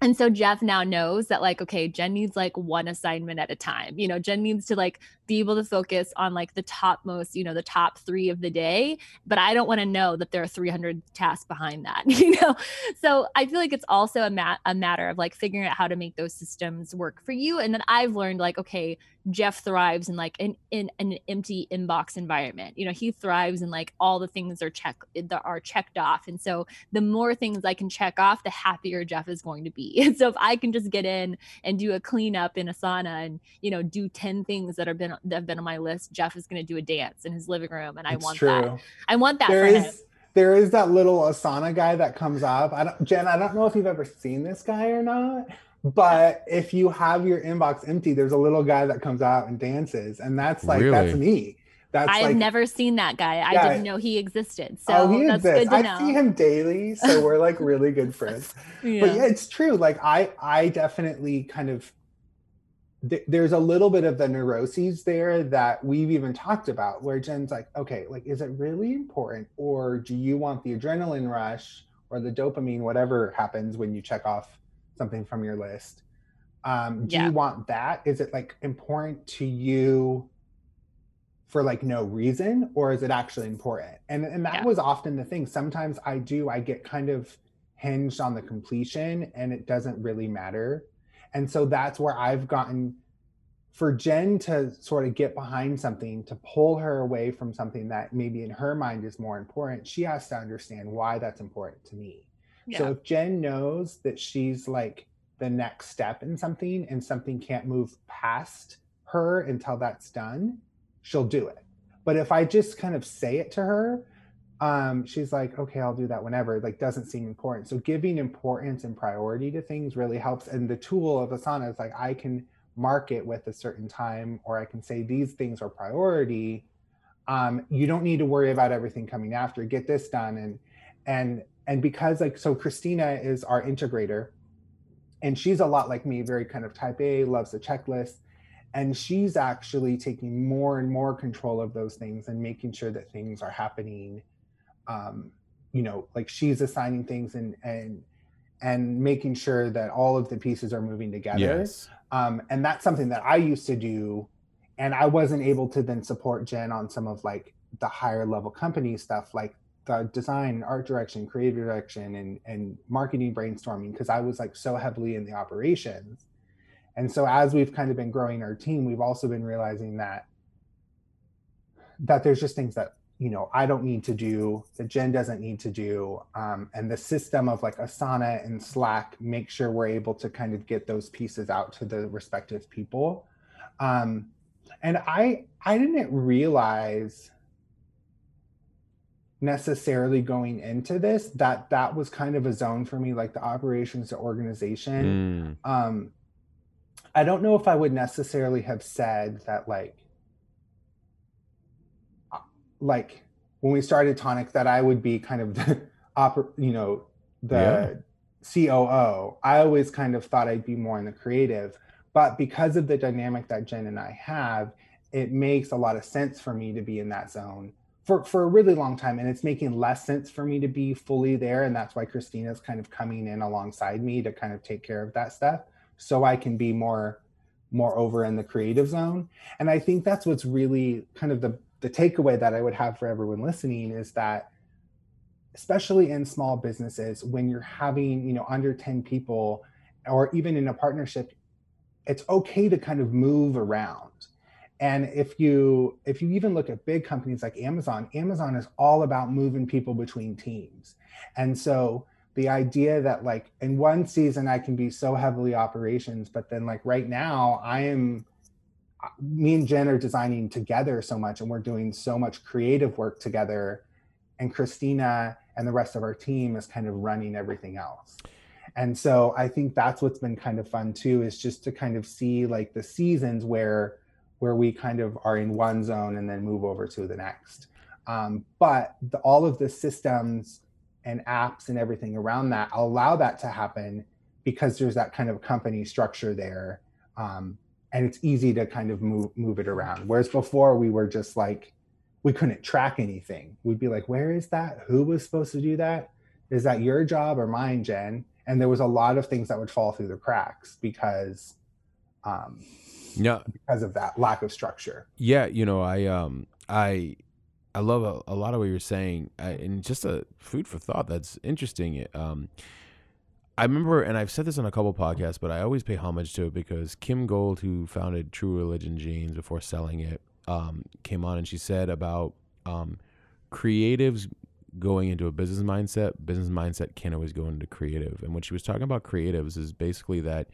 and so Jeff now knows that like, okay, Jen needs like one assignment at a time. You know, Jen needs to like be able to focus on like the top most, you know, the top three of the day. But I don't want to know that there are 300 tasks behind that, you know? So I feel like it's also a, mat- a matter of like figuring out how to make those systems work for you. And then I've learned like, okay, Jeff thrives in like an in an empty inbox environment. You know, he thrives in like all the things are check that are checked off. And so the more things I can check off, the happier Jeff is going to be. And so if I can just get in and do a cleanup in Asana and you know do 10 things that have been that have been on my list, Jeff is going to do a dance in his living room, and I want true. that. I want that there is, him. There is that little Asana guy that comes up. I don't, Jen. I don't know if you've ever seen this guy or not, but if you have your inbox empty, there's a little guy that comes out and dances, and that's like really? that's me. That's I've like, never seen that guy. I yeah. didn't know he existed. So oh, he that's exists. good to know. I see him daily, so we're like really good friends. yeah. But yeah, it's true. Like I, I definitely kind of there's a little bit of the neuroses there that we've even talked about where jen's like okay like is it really important or do you want the adrenaline rush or the dopamine whatever happens when you check off something from your list um, do yeah. you want that is it like important to you for like no reason or is it actually important and and that yeah. was often the thing sometimes i do i get kind of hinged on the completion and it doesn't really matter and so that's where I've gotten for Jen to sort of get behind something, to pull her away from something that maybe in her mind is more important, she has to understand why that's important to me. So if Jen knows that she's like the next step in something and something can't move past her until that's done, she'll do it. But if I just kind of say it to her, um, she's like, okay, I'll do that whenever. Like, doesn't seem important. So giving importance and priority to things really helps. And the tool of Asana is like, I can mark it with a certain time, or I can say these things are priority. um, you don't need to worry about everything coming after. Get this done, and and and because like so, Christina is our integrator, and she's a lot like me, very kind of type A, loves the checklist, and she's actually taking more and more control of those things and making sure that things are happening. Um, you know, like she's assigning things and and and making sure that all of the pieces are moving together. Yes. Um, and that's something that I used to do and I wasn't able to then support Jen on some of like the higher level company stuff, like the design, art direction, creative direction, and and marketing brainstorming, because I was like so heavily in the operations. And so as we've kind of been growing our team, we've also been realizing that that there's just things that you know I don't need to do, that Jen doesn't need to do, um, and the system of like Asana and Slack make sure we're able to kind of get those pieces out to the respective people. Um, and i i didn't realize necessarily going into this that that was kind of a zone for me like the operations to organization mm. um i don't know if i would necessarily have said that like uh, like when we started tonic that i would be kind of the oper- you know the yeah. coo i always kind of thought i'd be more in the creative but because of the dynamic that Jen and I have, it makes a lot of sense for me to be in that zone for, for a really long time. And it's making less sense for me to be fully there. And that's why Christina's kind of coming in alongside me to kind of take care of that stuff so I can be more more over in the creative zone. And I think that's what's really kind of the the takeaway that I would have for everyone listening is that especially in small businesses when you're having, you know, under 10 people or even in a partnership it's okay to kind of move around and if you if you even look at big companies like amazon amazon is all about moving people between teams. And so the idea that like in one season i can be so heavily operations but then like right now i am me and jen are designing together so much and we're doing so much creative work together. And christina and the rest of our team is kind of running everything else. And so i think that's what's been kind of fun too is just to kind of see like the seasons where where we kind of are in one zone and then move over to the next. Um, but the, all of the systems and apps and everything around that allow that to happen because there's that kind of company structure there. Um, and it's easy to kind of move move it around. Whereas before we were just like we couldn't track anything. We'd be like where is that? Who was supposed to do that? Is that your job or mine jen? And there was a lot of things that would fall through the cracks because um yeah. because of that lack of structure. Yeah you know i um i i love a, a lot of what you're saying. I, and just a food for thought that's interesting um I remember, and I've said this on a couple podcasts, but I always pay homage to it because Kym Gold, who founded True Religion Jeans before selling it, um, came on and she said about um, creatives going into a business mindset, business mindset can't always go into creative. And what she was talking about creatives is basically that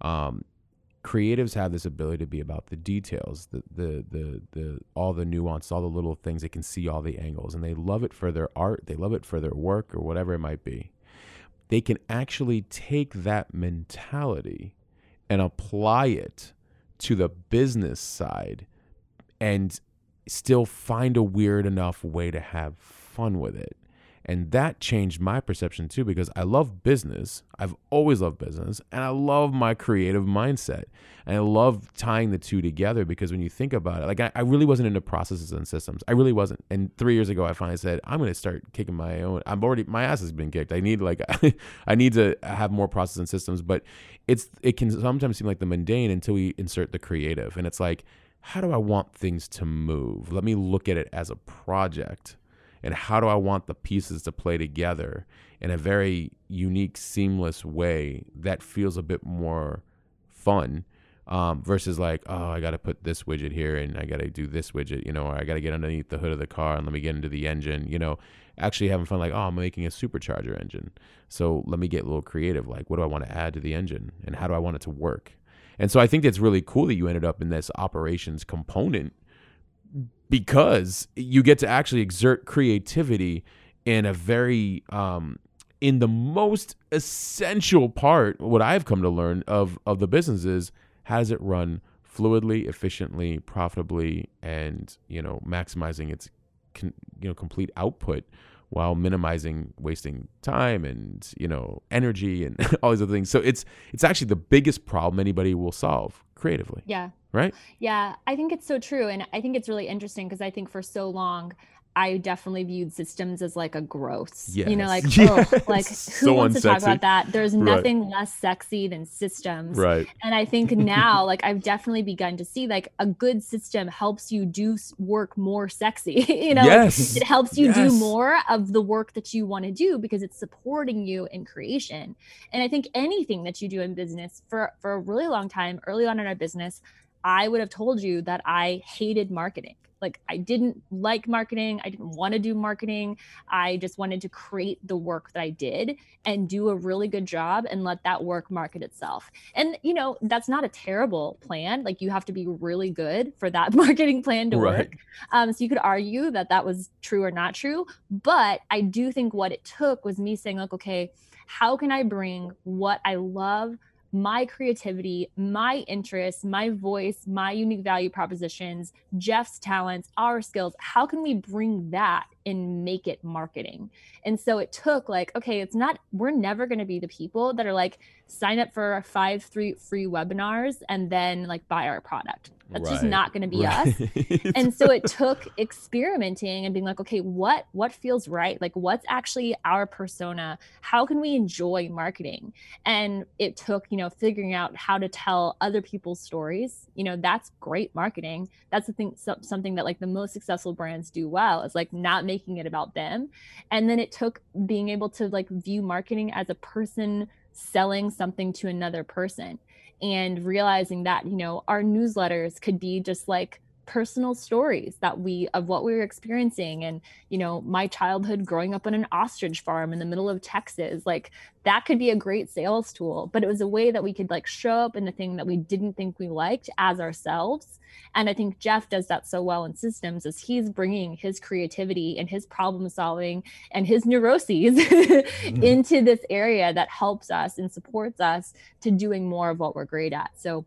um, creatives have this ability to be about the details, the, the the the all the nuance, all the little things. They can see all the angles, and they love it for their art. They love it for their work or whatever it might be. They can actually take that mentality and apply it to the business side, and still find a weird enough way to have fun with it. And that changed my perception too because I love business. I've always loved business and I love my creative mindset. And I love tying the two together because when you think about it, like I, I really wasn't into processes and systems. I really wasn't. And three years ago, I finally said, I'm going to start kicking my own. I'm already, my ass has been kicked. I need like, I need to have more processes and systems. But it's, it can sometimes seem like the mundane until we insert the creative. And it's like, how do I want things to move? Let me look at it as a project and how do I want the pieces to play together in a very unique, seamless way that feels a bit more fun um, versus like, oh, I got to put this widget here and I got to do this widget, you know, or I got to get underneath the hood of the car and let me get into the engine, you know, actually having fun like, oh, I'm making a supercharger engine. So let me get a little creative. Like, what do I want to add to the engine and how do I want it to work? And so I think it's really cool that you ended up in this operations component because you get to actually exert creativity in a very um, in the most essential part what i've come to learn of of the business is how does it run fluidly, efficiently, profitably, and you know maximizing its con- you know complete output while minimizing wasting time and you know energy and all these other things. So it's it's actually the biggest problem anybody will solve creatively. Yeah. Right? Yeah, I think it's so true and I think it's really interesting because I think for so long I definitely viewed systems as like a gross. Yes. You know, like yes. oh, like who so wants unsexy. to talk about that? There's nothing right. less sexy than systems. Right. And I think now, like I've definitely begun to see like a good system helps you do work more sexy. you know, yes. it helps you yes. do more of the work that you want to do because it's supporting you in creation. And I think anything that you do in business for for a really long time, early on in our business, I would have told you that I hated marketing like I didn't like marketing. I didn't want to do marketing. I just wanted to create the work that I did and do a really good job and let that work market itself. And you know, that's not a terrible plan. Like you have to be really good for that marketing plan to right. work. Um, so you could argue that that was true or not true, but I do think what it took was me saying like, okay, how can I bring what I love my creativity, my interests, my voice, my unique value propositions, Jeff's talents, our skills. How can we bring that and make it marketing? And so it took like, okay, it's not, we're never going to be the people that are like, sign up for five, three free webinars and then like buy our product. That's right. just not going to be right. us. and so it took experimenting and being like, okay, what what feels right? Like what's actually our persona? How can we enjoy marketing? And it took, you know, figuring out how to tell other people's stories. You know, that's great marketing. That's the thing so, something that like the most successful brands do well is like not making it about them. And then it took being able to like view marketing as a person selling something to another person and realizing that you know our newsletters could be just like personal stories that we of what we were experiencing and you know my childhood growing up on an ostrich farm in the middle of texas like that could be a great sales tool but it was a way that we could like show up in the thing that we didn't think we liked as ourselves and i think jeff does that so well in systems as he's bringing his creativity and his problem solving and his neuroses mm-hmm. into this area that helps us and supports us to doing more of what we're great at so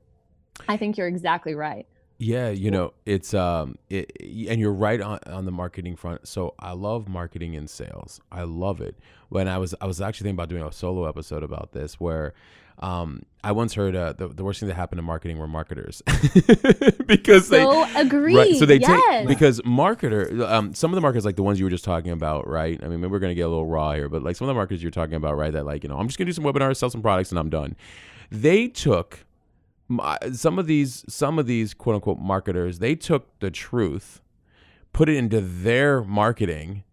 i think you're exactly right yeah, you know, it's um it, and you're right on on the marketing front. So I love marketing and sales. I love it. When I was I was actually thinking about doing a solo episode about this where um, I once heard uh, the, the worst thing that happened to marketing were marketers because so they agree. Right, so they yes. take because marketer um, some of the marketers like the ones you were just talking about, right? I mean, maybe we're gonna get a little raw here, but like some of the marketers you're talking about, right? That like you know I'm just gonna do some webinars, sell some products, and I'm done. They took some of these some of these quote unquote marketers they took the truth put it into their marketing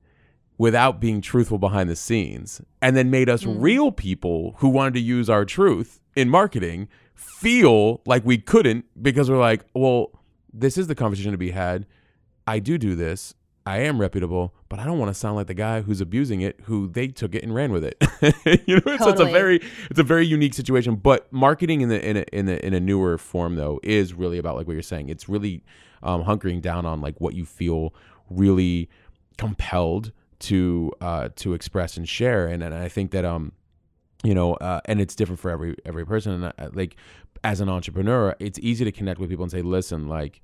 without being truthful behind the scenes and then made us mm. real people who wanted to use our truth in marketing feel like we couldn't because we're like well this is the conversation to be had i do do this I am reputable, but I don't want to sound like the guy who's abusing it, who they took it and ran with it. you know, totally. so it's a very it's a very unique situation. But marketing in the in a in a in a newer form though is really about like what you're saying. It's really um, hunkering down on like what you feel really compelled to uh, to express and share. And and I think that um you know uh, and it's different for every every person. And uh, like as an entrepreneur, it's easy to connect with people and say, listen, like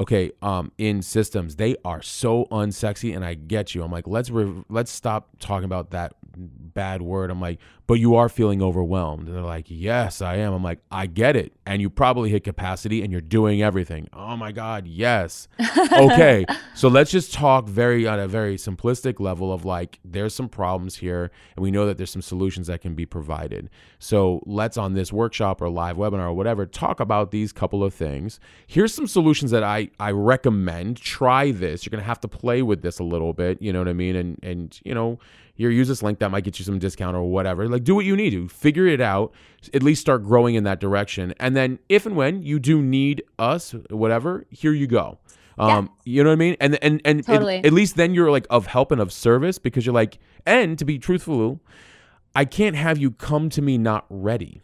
okay um in systems they are so unsexy and i get you. I'm like let's re- let's stop talking about that bad word. I'm like but you are feeling overwhelmed. And they're like yes i am. I'm like i get it. And you probably hit capacity and you're doing everything. Oh my god yes. Okay so let's just talk very on a very simplistic level of like there's some problems here and we know that there's some solutions that can be provided. So let's on this workshop or live webinar or whatever talk about these couple of things. Here's some solutions that i i recommend try this you're gonna have to play with this a little bit you know what i mean and and you know here use this link that might get you some discount or whatever like do what you need to figure it out at least start growing in that direction and then if and when you do need us whatever here you go um, yeah. you know what I mean? And and and totally. it, at least then you're like of help and of service because you're like, and to be truthful, I can't have you come to me not ready.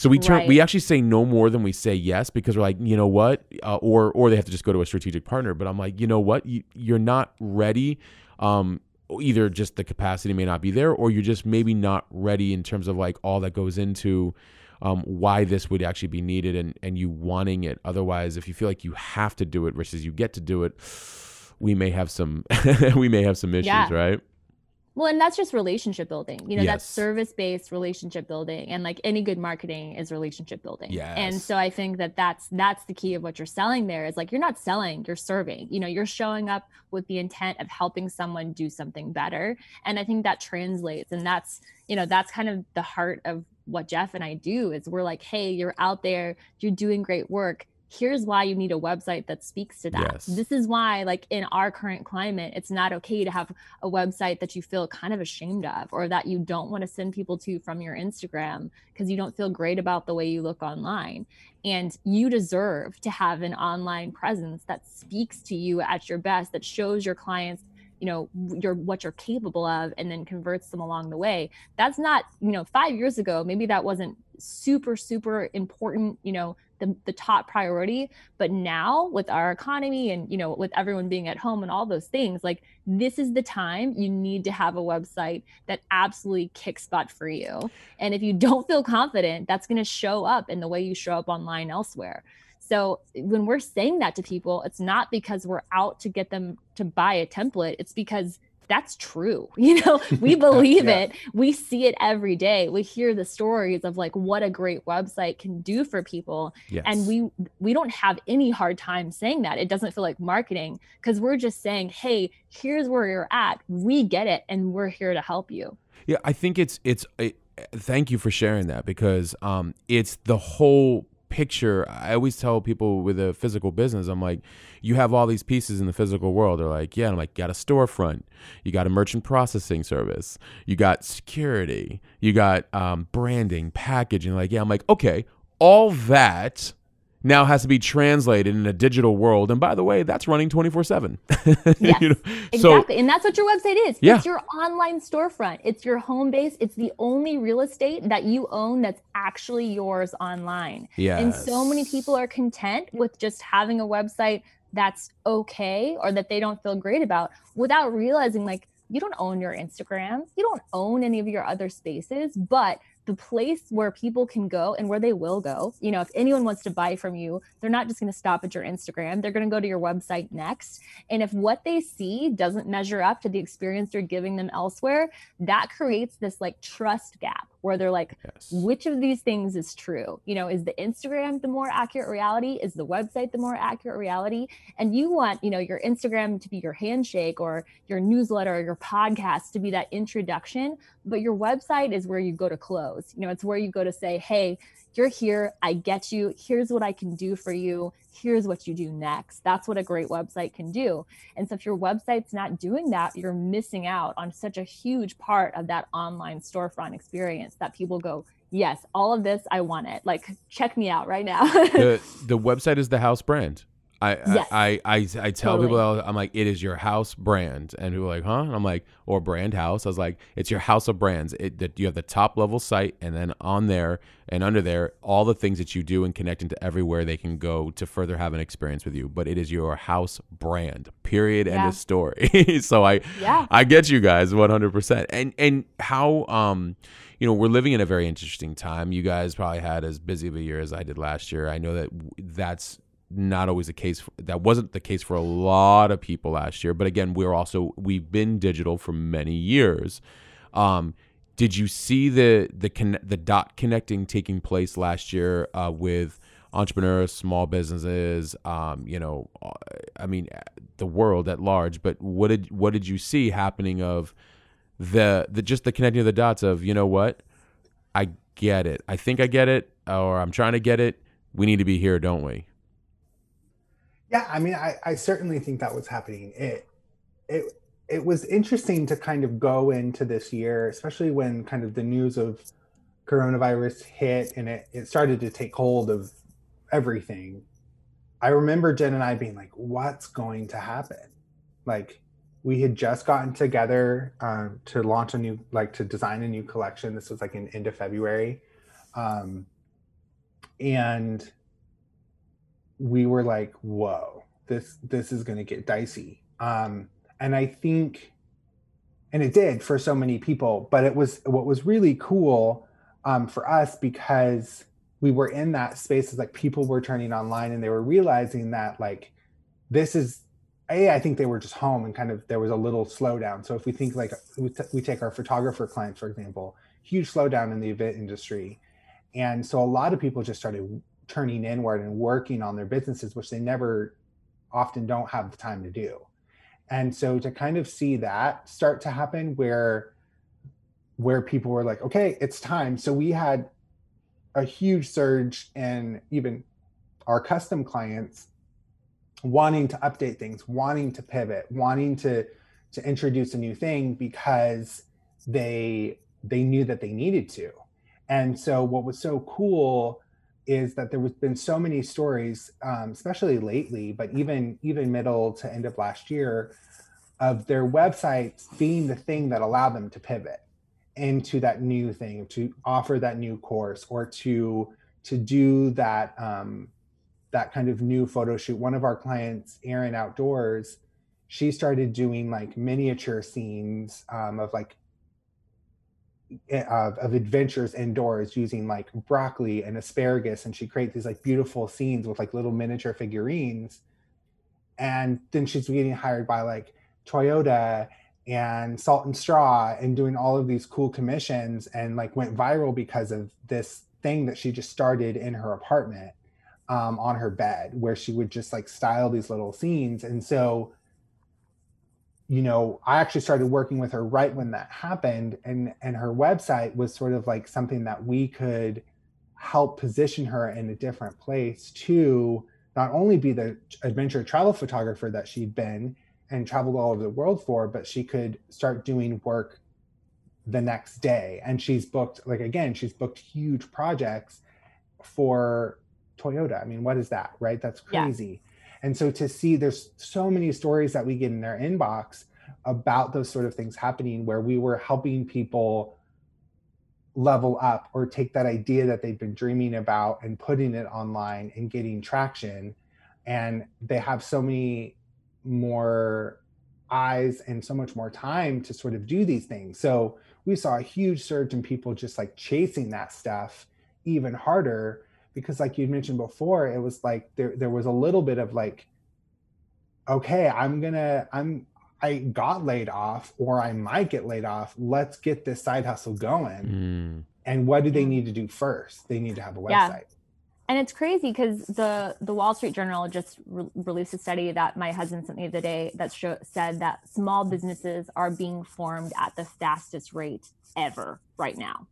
So we turn right. we actually say no more than we say yes because we're like, you know what, uh, or or they have to just go to a strategic partner. But I'm like, you know what, you, you're not ready. Um, either just the capacity may not be there or you're just maybe not ready in terms of like all that goes into um, why this would actually be needed and and you wanting it. Otherwise, if you feel like you have to do it versus you get to do it, we may have some we may have some issues, yeah. right? Well, and that's just relationship building. You know, yes. that's service based relationship building, and like any good marketing is relationship building. Yes. And so I think that that's that's the key of what you're selling. There is like you're not selling, you're serving. You know, you're showing up with the intent of helping someone do something better, and I think that translates. And that's you know that's kind of the heart of what Jeff and I do. Is we're like, hey, you're out there, you're doing great work here's why you need a website that speaks to that. Yes. This is why, like in our current climate, it's not okay to have a website that you feel kind of ashamed of or that you don't want to send people to from your Instagram because you don't feel great about the way you look online. And you deserve to have an online presence that speaks to you at your best, that shows your clients you know your what you're capable of and then converts them along the way that's not you know 5 years ago maybe that wasn't super super important you know the, the top priority. But now with our economy and you know with everyone being at home and all those things like this is the time you need to have a website that absolutely kicks butt for you. And if you don't feel confident that's going to show up in the way you show up online elsewhere. So when we're saying that to people it's not because we're out to get them to buy a template. It's because that's true. You know, we believe yeah. it. We see it every day. We hear the stories of like what a great website can do for people. Yes. And we we don't have any hard time saying that. It doesn't feel like marketing because we're just saying, "Hey, here's where you're at. We get it and we're here to help you." Yeah, I think it's it's it, thank you for sharing that because um it's the whole picture. I always tell people with a physical business, I'm like, you have all these pieces in the physical world. They're like, yeah, I'm like, you got a storefront, you got a merchant processing service, you got security, you got um, branding, packaging. Like, yeah, I'm like, okay, all that now has to be translated in a digital world. And by the way, that's running 24 7. Yes, you know? exactly. So, and that's what your website is. Yeah. It's your online storefront, it's your home base. It's the only real estate that you own that's actually yours online. Yes. And so many people are content with just having a website that's okay or that they don't feel great about without realizing like you don't own your Instagram, you don't own any of your other spaces, but the place where people can go and where they will go. You know, if anyone wants to buy from you, they're not just going to stop at your Instagram. They're going to go to your website next. And if what they see doesn't measure up to the experience you're giving them elsewhere, that creates this like trust gap where they're like, yes. which of these things is true? You know, is the Instagram the more accurate reality? Is the website the more accurate reality? And you want, you know, your Instagram to be your handshake or your newsletter or your podcast to be that introduction, but your website is where you go to close. You know, it's where you go to say, hey, you're here. I get you. Here's what I can do for you. Here's what you do next. That's what a great website can do. And so if your website's not doing that, you're missing out on such a huge part of that online storefront experience that people go, yes, all of this, I want it. Like, check me out right now. the, the website is the house brand. I, yes. I, I, I, I, tell totally. people, I'm like, it is your house brand. And people are like, huh? And I'm like, or brand house. I was like, it's your house of brands. It, that you have the top level site, and then on there and under there, all the things that you do and connect into everywhere they can go to further have an experience with you. But it is your house brand, period. Yeah. End of story. so I, yeah. I get you guys 100%. And, and how, um, you know, we're living in a very interesting time. You guys probably had as busy of a year as I did last year. I know that that's not always the case. For, that wasn't the case for a lot of people last year. But again, we're also we've been digital for many years. Um, did you see the the con- the dot connecting taking place last year uh, with entrepreneurs, small businesses? Um, you know, I mean, the world at large. But what did what did you see happening of the the just the connecting of the dots of you know what I get it. I think I get it, or I'm trying to get it. We need to be here, don't we? Yeah, I mean, I, I certainly think that was happening. It it it was interesting to kind of go into this year, especially when kind of the news of coronavirus hit and it, it started to take hold of everything. I remember Jen and I being like, what's going to happen? Like, we had just gotten together um, to launch a new, like, to design a new collection. This was like in end of February. Um, and we were like, whoa, this this is gonna get dicey. Um, and I think and it did for so many people, but it was what was really cool um, for us because we were in that space as like people were turning online and they were realizing that like this is a i think they were just home and kind of there was a little slowdown so if we think like we, t- we take our photographer clients for example huge slowdown in the event industry and so a lot of people just started turning inward and working on their businesses which they never often don't have the time to do and so to kind of see that start to happen where where people were like okay it's time so we had a huge surge in even our custom clients wanting to update things, wanting to pivot, wanting to to introduce a new thing because they they knew that they needed to. And so what was so cool is that there was been so many stories, um, especially lately, but even even middle to end of last year, of their websites being the thing that allowed them to pivot into that new thing to offer that new course or to to do that um, that kind of new photo shoot. One of our clients erin outdoors she started doing like miniature scenes um, of like of, of adventures indoors using like broccoli and asparagus and she creates these like beautiful scenes with like little miniature figurines and then she's getting hired by like toyota and Salt and Straw and doing all of these cool commissions and like went viral because of this thing that she just started in her apartment um, on her bed where she would just like style these little scenes. And so, you know, I actually started working with her right when that happened. And and her website was sort of like something that we could help position her in a different place to not only be the adventure travel photographer that she'd been and traveled all over the world for, but she could start doing work the next day. And she's booked, like, again, she's booked huge projects for Toyota. I mean, what is that, right? That's crazy. And so to see there's so many stories that we get in their inbox about those sort of things happening where we were helping people level up or take that idea that they've been dreaming about and putting it online and getting traction and they have so many more eyes and so much more time to sort of do these things. So we saw a huge surge in people just like chasing that stuff even harder because like you mentioned before, it was like there there was a little bit of like, okay, I'm gonna I'm I got laid off or I might get laid off. Let's get this side hustle going. Mm. And what do they need to do first? They need to have a website. Yeah and it's crazy because the the Wall Street Journal just re- released a study that my husband sent me the other day that show, said that small businesses are being formed at the fastest rate ever right now.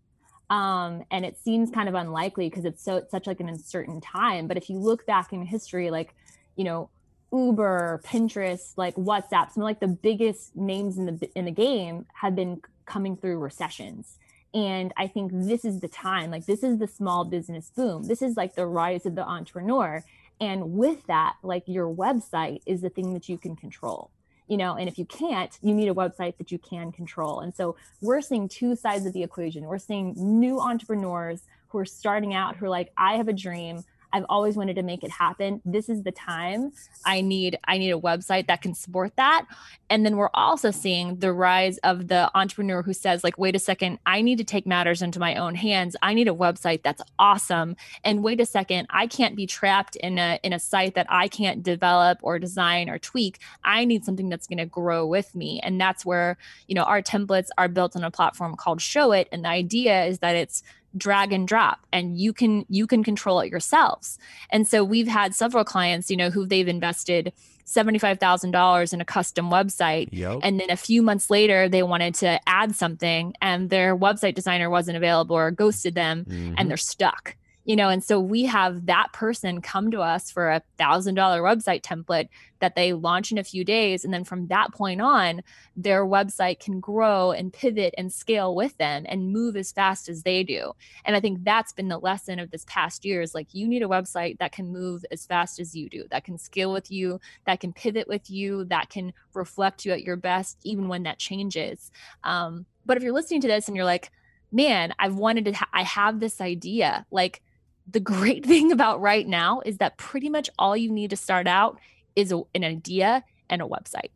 Um, and it seems kind of unlikely because it's so it's such like an uncertain time. But if you look back in history, like you know, Uber, Pinterest, like WhatsApp, some of like the biggest names in the in the game have been coming through recessions and I think this is the time, like, this is the small business boom. This is like the rise of the entrepreneur. And with that, like, your website is the thing that you can control, you know, and if you can't, you need a website that you can control. And so we're seeing two sides of the equation. We're seeing new entrepreneurs who are starting out who are like, I have a dream. I've always wanted to make it happen. This is the time. I need I need a website that can support that. And then we're also seeing the rise of the entrepreneur who says like wait a second, I need to take matters into my own hands. I need a website that's awesome. And wait a second, I can't be trapped in a in a site that I can't develop or design or tweak. I need something that's going to grow with me. And that's where, you know, our templates are built on a platform called Showit and the idea is that it's drag and drop and you can you can control it yourselves and so we've had several clients you know who they've invested $75,000 in a custom website. Yep. And then a few months later, they wanted to add something and their website designer wasn't available or ghosted them mm-hmm. and they're stuck you know and so we have that person come to us for a thousand dollar website template that they launch in a few days. And then from that point on their website can grow and pivot and scale with them and move as fast as they do. And i think that's been the lesson of this past year is like you need a website that can move as fast as you do that can scale with you that can pivot with you that can reflect you at your best even when that changes. Um, but if you're listening to this and you're like man i've wanted to ha- i have this idea like the great thing about right now is that pretty much all you need to start out is a, an idea and a website.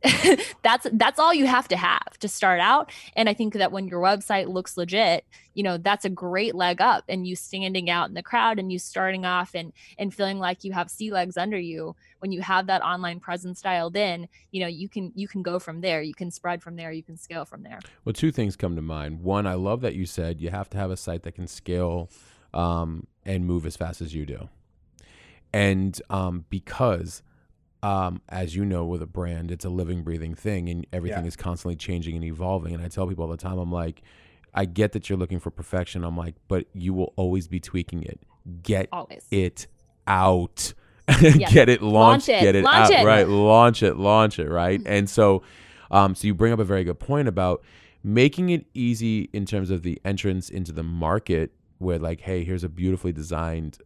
that's that's all you have to have to start out. And I think that when your website looks legit, you know, that's a great leg up and you standing out in the crowd and you starting off and and feeling like you have sea legs under you when you have that online presence dialed in, you know, you can you can go from there. You can spread from there, you can scale from there. Well, two things come to mind. One, I love that you said you have to have a site that can scale um, and move as fast as you do. And um, because um, as you know, with a brand, it's a living, breathing thing, and everything yeah. is constantly changing and evolving. And I tell people all the time, I'm like, I get that you're looking for perfection. I'm like, but you will always be tweaking it. Get always. it out. get it launched. Launch it. Get it launch out. It. Right. Launch it. Launch it. Right. and so, um, so you bring up a very good point about making it easy in terms of the entrance into the market, where like, hey, here's a beautifully designed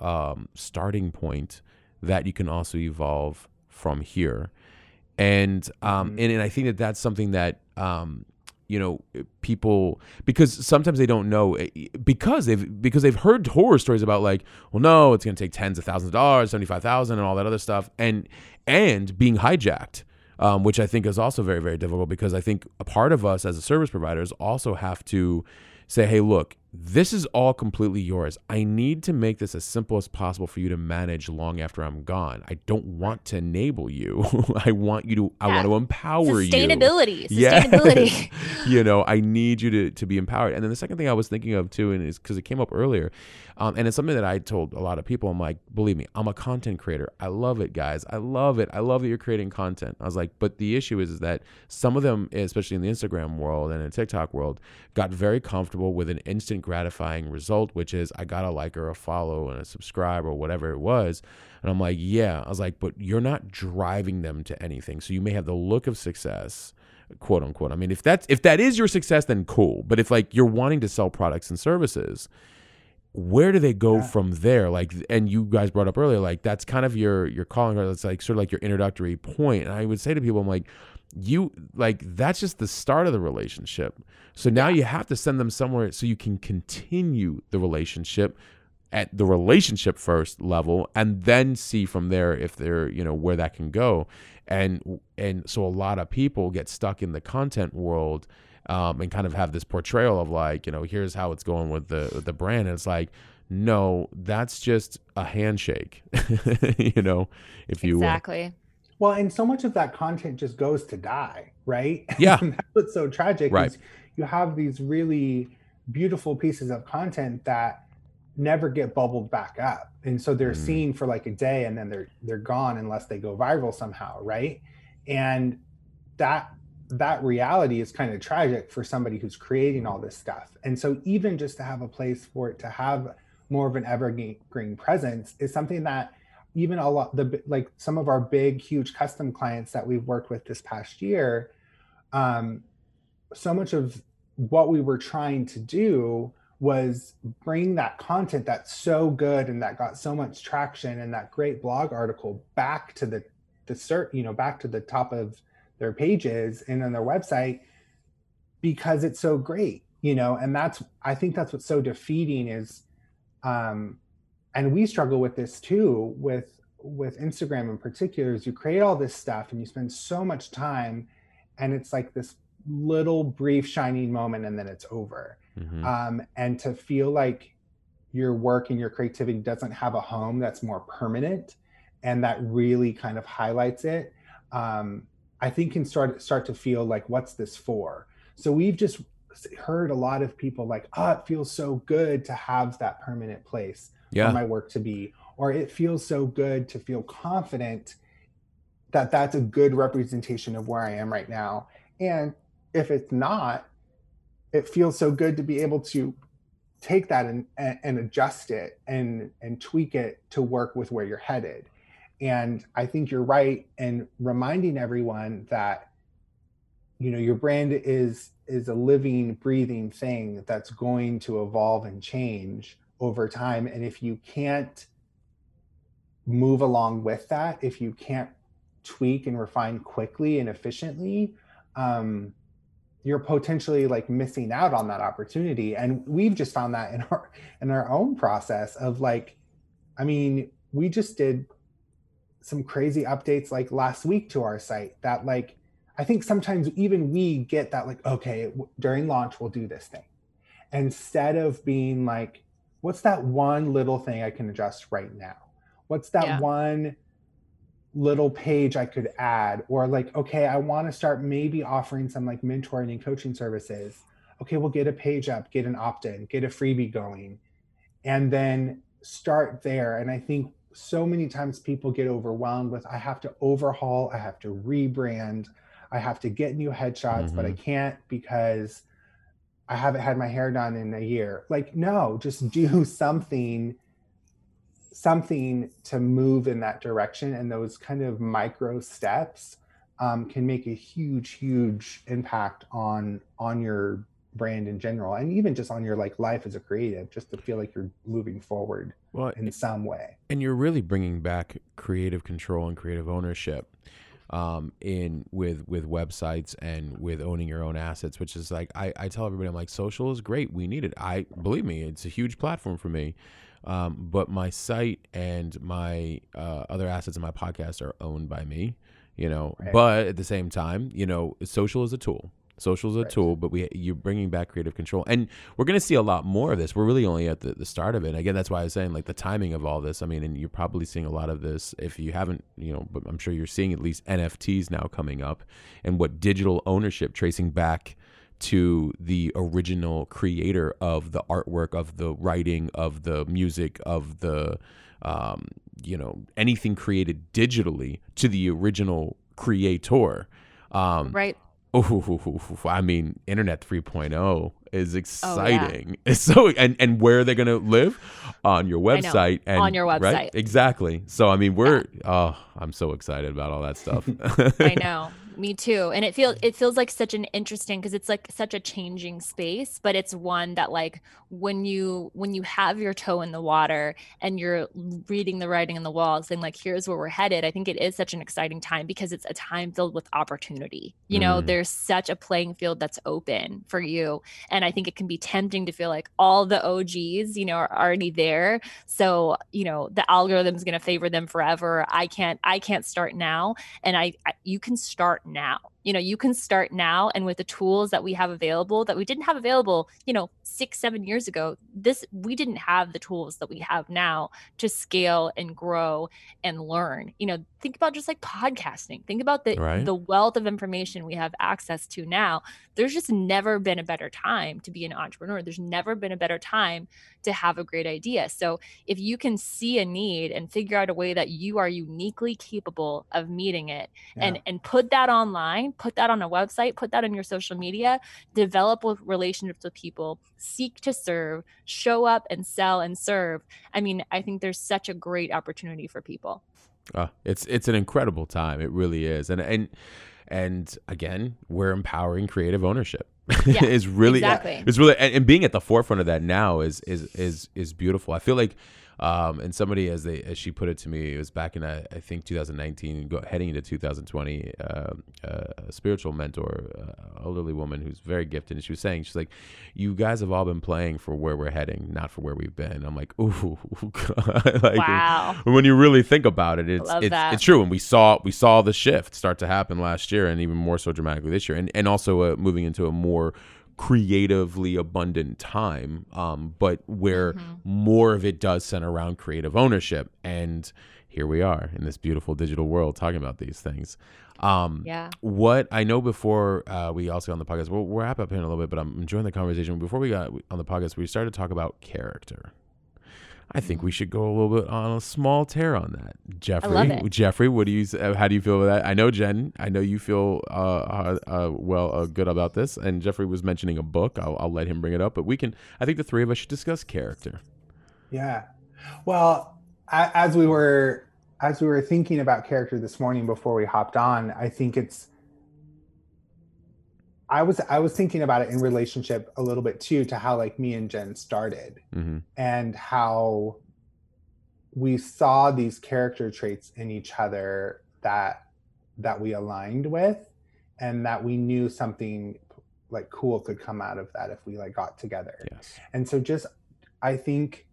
um, starting point that you can also evolve from here. And um, mm-hmm. and, and I think that that's something that um, you know people because sometimes they don't know eh, because they've because they've heard horror stories about like well no it's going to take tens of thousands of dollars 75,000 and all that other stuff and and being hijacked um, which I think is also very very difficult because I think a part of us as a service providers also have to say hey look this is all completely yours. I need to make this as simple as possible for you to manage long after I'm gone. I don't want to enable you. I want you to I want to empower Sustainability. you. Sustainability. Sustainability. you know, I need you to to be empowered. And then the second thing I was thinking of too, and is because it came up earlier, um, and it's something that I told a lot of people. I'm like, believe me, I'm a content creator. I love it, guys. I love it. I love that you're creating content. I was like, but the issue is, is that some of them, especially in the Instagram world and in the TikTok world, got very comfortable with an instant gratifying result, which is I got a like or a follow and a subscribe or whatever it was. And I'm like, yeah. I was like, but you're not driving them to anything. So you may have the look of success quote unquote. I mean, if that's if that is your success, then cool. But if like you're wanting to sell products and services, where do they go yeah. from there like and you guys brought up earlier like that's kind of your your calling card that's like sort of like your introductory point. point and i would say to people i'm like you like that's just the start of the relationship so now you have to send them somewhere so you can continue the relationship at the relationship first level and then see from there if they're you know where that can go and and so a lot of people get stuck in the content world um, and kind of have this portrayal of like, you know, here's how it's going with the with the brand. And it's like, no, that's just a handshake, you know, if you exactly. Will. Well, and so much of that content just goes to die, right? Yeah, that's what's so tragic. Right. you have these really beautiful pieces of content that never get bubbled back up, and so they're mm. seen for like a day, and then they're they're gone unless they go viral somehow, right? And that that reality is kind of tragic for somebody who's creating all this stuff. And so even just to have a place for it to have more of an evergreen presence is something that even a lot the like some of our big huge custom clients that we've worked with this past year um so much of what we were trying to do was bring that content that's so good and that got so much traction and that great blog article back to the the cert you know back to the top of their pages and on their website because it's so great you know and that's i think that's what's so defeating is um and we struggle with this too with with instagram in particular is you create all this stuff and you spend so much time and it's like this little brief shining moment and then it's over mm-hmm. um and to feel like your work and your creativity doesn't have a home that's more permanent and that really kind of highlights it um I think can start start to feel like what's this for? So we've just heard a lot of people like, oh, it feels so good to have that permanent place yeah. for my work to be, or it feels so good to feel confident that that's a good representation of where I am right now. And if it's not, it feels so good to be able to take that and, and adjust it and and tweak it to work with where you're headed and I think you're right in reminding everyone that you know your brand is is a living breathing thing that's going to evolve and change over time. And if you can't move along with that if you can't tweak and refine quickly and efficiently um, you're potentially like missing out on that opportunity. And we've just found that in our in our own process of like i mean we just did some crazy updates like last week to our site that like I think sometimes even we get that like okay during launch we'll do this thing. Instead of being like what's that one little thing I can adjust right now what's that yeah. one little page I could add or like okay I want to start maybe offering some like mentoring and coaching services okay we'll get a page up get an opt-in get a freebie going and then start there and I think so many times people get overwhelmed with I have to overhaul, I have to rebrand, I have to get new headshots, mm-hmm. but I mm-hmm. can't because I haven't had my hair done in a year. Like no, just do something something to move in that direction. And those kind of micro steps um, can make a huge huge impact on on your brand in general and even just on your like life as a creative just to feel like you're moving forward well, in some way. and you're really bringing back creative control and creative ownership um, in with with websites and with owning your own assets which is like I, I tell everybody i'm like social is great. We need it. I believe me it's a huge platform for me. Um, but my site and my uh, other assets in my podcast are owned by me you know right. but at the same time you know social is a tool Social is a right. tool, but we you're bringing back creative control, and we're going to see a lot more of this. We're really only at the, the start of it. Again, that's why I was saying like the timing of all this. I mean, and you're probably seeing a lot of this if you haven't, you know, but I'm sure you're seeing at least NFTs now coming up, and what digital ownership tracing back to the original creator of the artwork, of the writing, of the music, of the, um, you know, anything created digitally to the original creator. Um, right. Oh, I mean, Internet 3.0 is exciting. Oh, yeah. So and and where are they going to live? On your website and on your website. Right? Exactly. So I mean, we're yeah. oh, I'm so excited about all that stuff. I know me too and it feels it feels like such an interesting because it's like such a changing space but it's one that like when you when you have your toe in the water and you're reading the writing on the wall saying like here's where we're headed i think it is such an exciting time because it's a time filled with opportunity. You know mm. there's such a playing field that's open for you and i think it can be tempting to feel like all the og's you know are already there. So you know the algorithm's going to favor them forever. I can't i can't start now and I, I you can start now you know you can start now and with the tools that we have available that we didn't have available you know six seven years ago this we didn't have the tools that we have now to scale and grow and learn. You know think about just like podcasting. Think about the right. the wealth of information we have access to now. There's just never been a better time to be an entrepreneur. There's never been a better time to have a great idea. So if you can see a need and figure out a way that you are uniquely capable of meeting it yeah. and and put that online put that on a website, put that on your social media, develop relationships with people, seek to serve, show up and sell and serve. I mean, I think there's such a great opportunity for people. Uh, it's it's an incredible time. It really is. And and and again, we're empowering creative ownership. Yeah, is really exactly. it's really and, and being at the forefront of that now is is is is beautiful. I feel like um, and somebody, as they as she put it to me, it was back in I, I think 2019, go, heading into 2020. Uh, um, uh, a spiritual mentor, uh, elderly woman who's very gifted, and she was saying, she's like, "You guys have all been playing for where we're heading, not for where we've been." I'm like, "Ooh, like, wow!" When you really think about it, it's it's, it's, true. And we saw we saw the shift start to happen last year, and even more so dramatically this year, and and also uh, moving into a more creatively abundant time, um, but where mm-hmm. more of it does center around creative ownership. And here we are in this beautiful digital world talking about these things. Um, yeah. What I know before uh, we also on the podcast, we'll, we'll wrap up here in a little bit, but I'm enjoying the conversation. Before we got on the podcast, we started to talk about character. I think we should go a little bit on a small tear on that. Jeffrey, Jeffrey, what do you? Uh, how do you feel about that? I know Jen. I know you feel uh, uh, uh, well uh, good about this. And Jeffrey was mentioning a book. I'll, I'll let him bring it up. But we can. I think the three of us should discuss character. Yeah. Well, as we were as we were thinking about character this morning before we hopped on, I think it's I was I was thinking about it in relationship a little bit too to how like me and Jen started mm-hmm. and how we saw these character traits in each other that that we aligned with and that we knew something like cool could come out of that if we like got together. Yes. And so just I think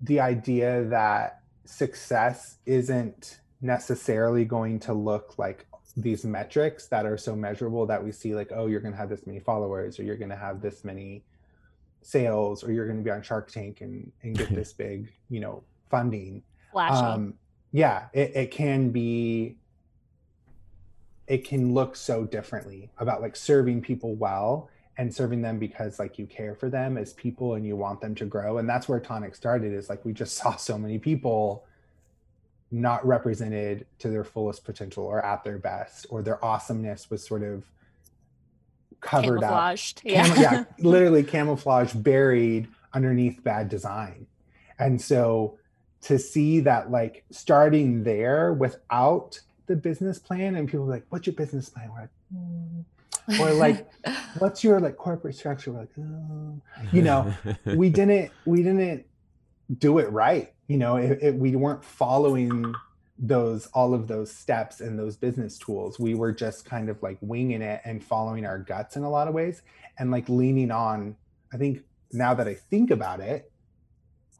the idea that success isn't necessarily going to look like these metrics that are so measurable that we see like oh you're going to have this many followers or you're going to have this many sales or you're going to be on shark tank and, and get this big you know funding Flashy. Um, yeah it, it can be it can look so differently about like serving people well and serving them because like you care for them as people and you want them to grow and that's where tonic started is like we just saw so many people not represented to their fullest potential or at their best or their awesomeness was sort of covered camouflaged. up yeah. Cam- yeah literally camouflaged buried underneath bad design and so to see that like starting there without the business plan and people like what's your business plan we're like mm. or like what's your like corporate structure we're like oh. you know we didn't we didn't do it right you know it, it, we weren't following those all of those steps and those business tools. We were just kind of like winging it and following our guts in a lot of ways and like leaning on i think now that i think about it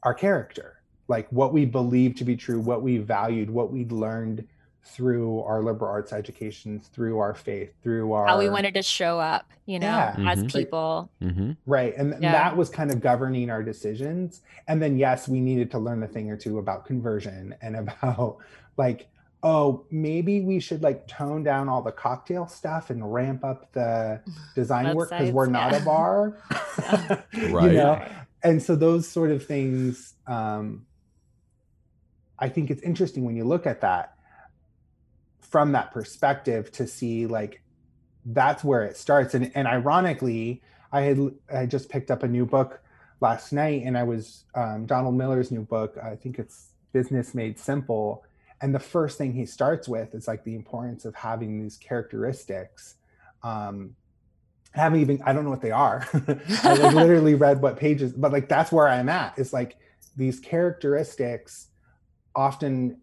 our character. Like what we believed to be true what we valued what we'd learned through our liberal arts education, through our faith, through our how we wanted to show up, you know, yeah. as mm-hmm. people. Mm-hmm. Right. And yeah. that was kind of governing our decisions. And then, yes, we needed to learn a thing or two about conversion and about like, oh, maybe we should like tone down all the cocktail stuff and ramp up the design Websites, work because we're not yeah. a bar. right. You know? And so those sort of things, um, I think it's interesting when you look at that from that perspective to see like that's where it starts and and ironically i had i just picked up a new book last night and i was um, donald miller's new book i think it's business made simple and the first thing he starts with is like the importance of having these characteristics um I haven't even I don't know what they are. I like literally read what pages, but like that's where I'm at. It's like these characteristics often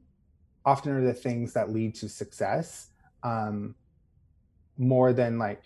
often are the things that lead to success um, more than like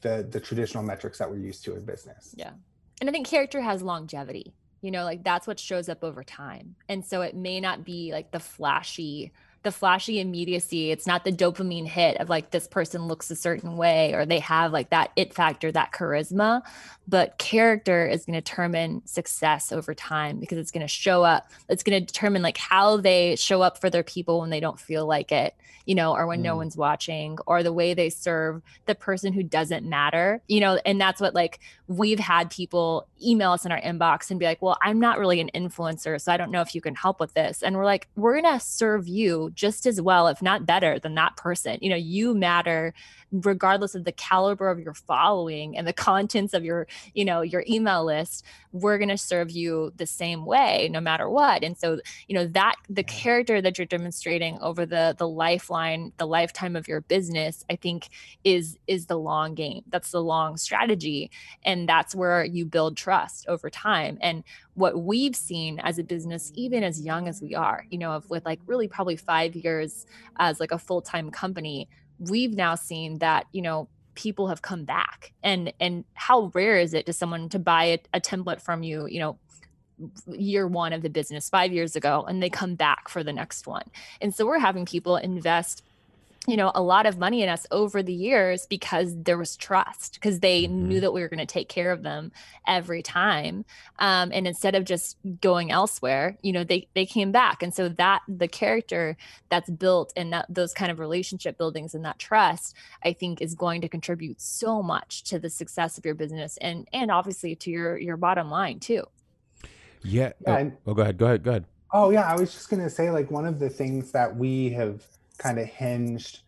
the the traditional metrics that we're used to in business. Yeah. And I think character has longevity. You know, like that's what shows up over time. And so it may not be like the flashy the flashy immediacy. It's not the dopamine hit of like this person looks a certain way or they have like that it factor, that charisma. But character is going to determine success over time because it's going to show up. It's going to determine like how they show up for their people when they don't feel like it, you know, or when mm. no one's watching, or the way they serve the person who doesn't matter, you know. And that's what like we've had people email us in our inbox and be like, well, I'm not really an influencer, so I don't know if you can help with this. And we're like, we're going to serve you just as well, if not better, than that person. You know, you matter regardless of the caliber of your following and the contents of your you know your email list. We're going to serve you the same way no matter what. And so you know that the character that you're demonstrating over the the lifeline the lifetime of your business i think is is the long game. That's the long strategy. and that's where you build trust over time. And what we've seen as a business even as young as we are you know with like really probably 5 years as like a full-time company we've now seen that you know people have come back. And and how rare is it to someone to buy a, a template from you you know year one of the business five years ago and they come back for the next one? And so we're having people invest you know a lot of money in us over the years because there was trust because they mm-hmm. knew that we were going to take care of them every time um, and instead of just going elsewhere you know they they came back and so that the character that's built and that those kind of relationship buildings and that trust i think is going to contribute so much to the success of your business and and obviously to your your bottom line too yeah, yeah oh, oh go ahead go ahead go ahead oh yeah i was just going to say like one of the things that we have kind of hinged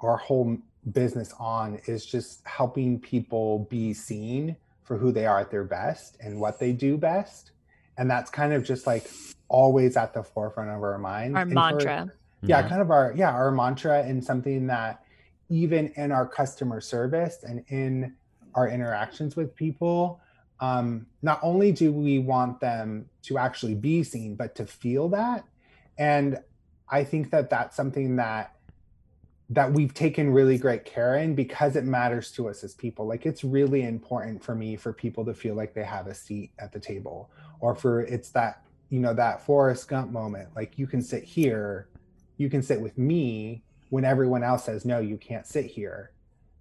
our whole business on is just helping people be seen for who they are at their best and what they do best. And that's kind of just like always at the forefront of our minds. Our and mantra. For, yeah, kind of our yeah, our mantra and something that even in our customer service and in our interactions with people, um, not only do we want them to actually be seen, but to feel that. And I think that that's something that that we've taken really great care in because it matters to us as people. Like it's really important for me for people to feel like they have a seat at the table or for it's that, you know, that Forrest Gump moment. Like you can sit here you can sit with me when everyone else says no you can't sit here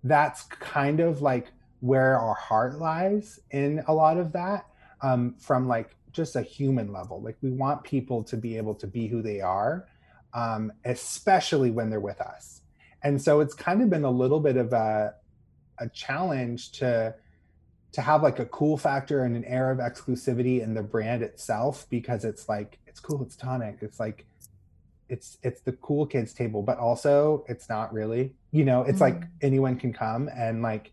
that's kind of like where our heart lies in a lot of that um, from like just a human level like we want people to be able to be who they are um, especially when they're with us and so it's kind of been a little bit of a, a challenge to to have like a cool factor and an air of exclusivity in the brand itself because it's like it's cool it's tonic it's like it's it's the cool kids table but also it's not really you know it's mm-hmm. like anyone can come and like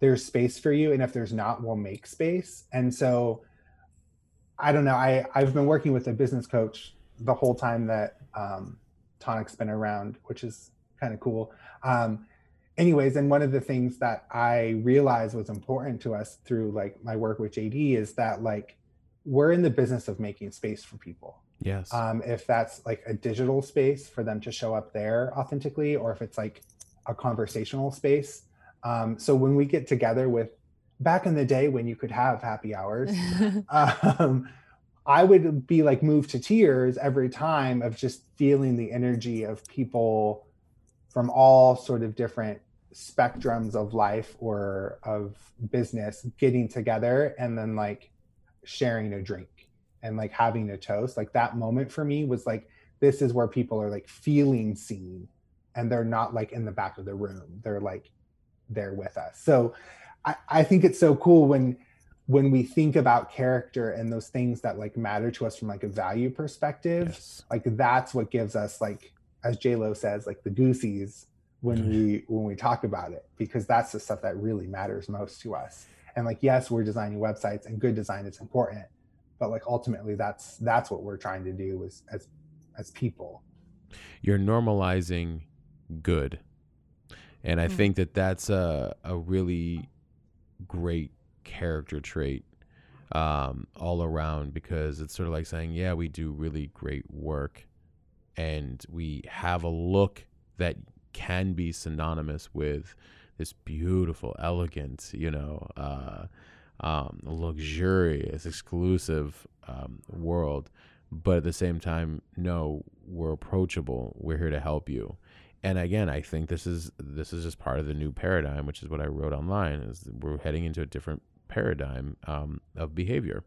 there's space for you and if there's not we'll make space and so i don't know i i've been working with a business coach the whole time that um tonic's been around which is kind of cool. Um anyways and one of the things that i realized was important to us through like my work with jd is that like we're in the business of making space for people. Yes. Um, if that's like a digital space for them to show up there authentically or if it's like a conversational space. Um, so when we get together with back in the day when you could have happy hours um, i would be like moved to tears every time of just feeling the energy of people from all sort of different spectrums of life or of business getting together and then like sharing a drink and like having a toast. Like that moment for me was like this is where people are like feeling seen and they're not like in the back of the room. They're like there with us. So i, I think it's so cool when when we think about character and those things that like matter to us from like a value perspective yes. like that's what gives us like as j lo says like the goosies when we when we talk about it because that's the stuff that really matters most to us and like yes we're designing websites and good design is important but like ultimately that's that's what we're trying to do as as as people you're normalizing good and i mm-hmm. think that that's a, a really great character trait um, all around because it's sort of like saying yeah we do really great work and we have a look that can be synonymous with this beautiful, elegant, you know, uh, um, luxurious, exclusive um, world. But at the same time, no, we're approachable. We're here to help you. And again, I think this is this is just part of the new paradigm, which is what I wrote online. Is we're heading into a different paradigm um, of behavior.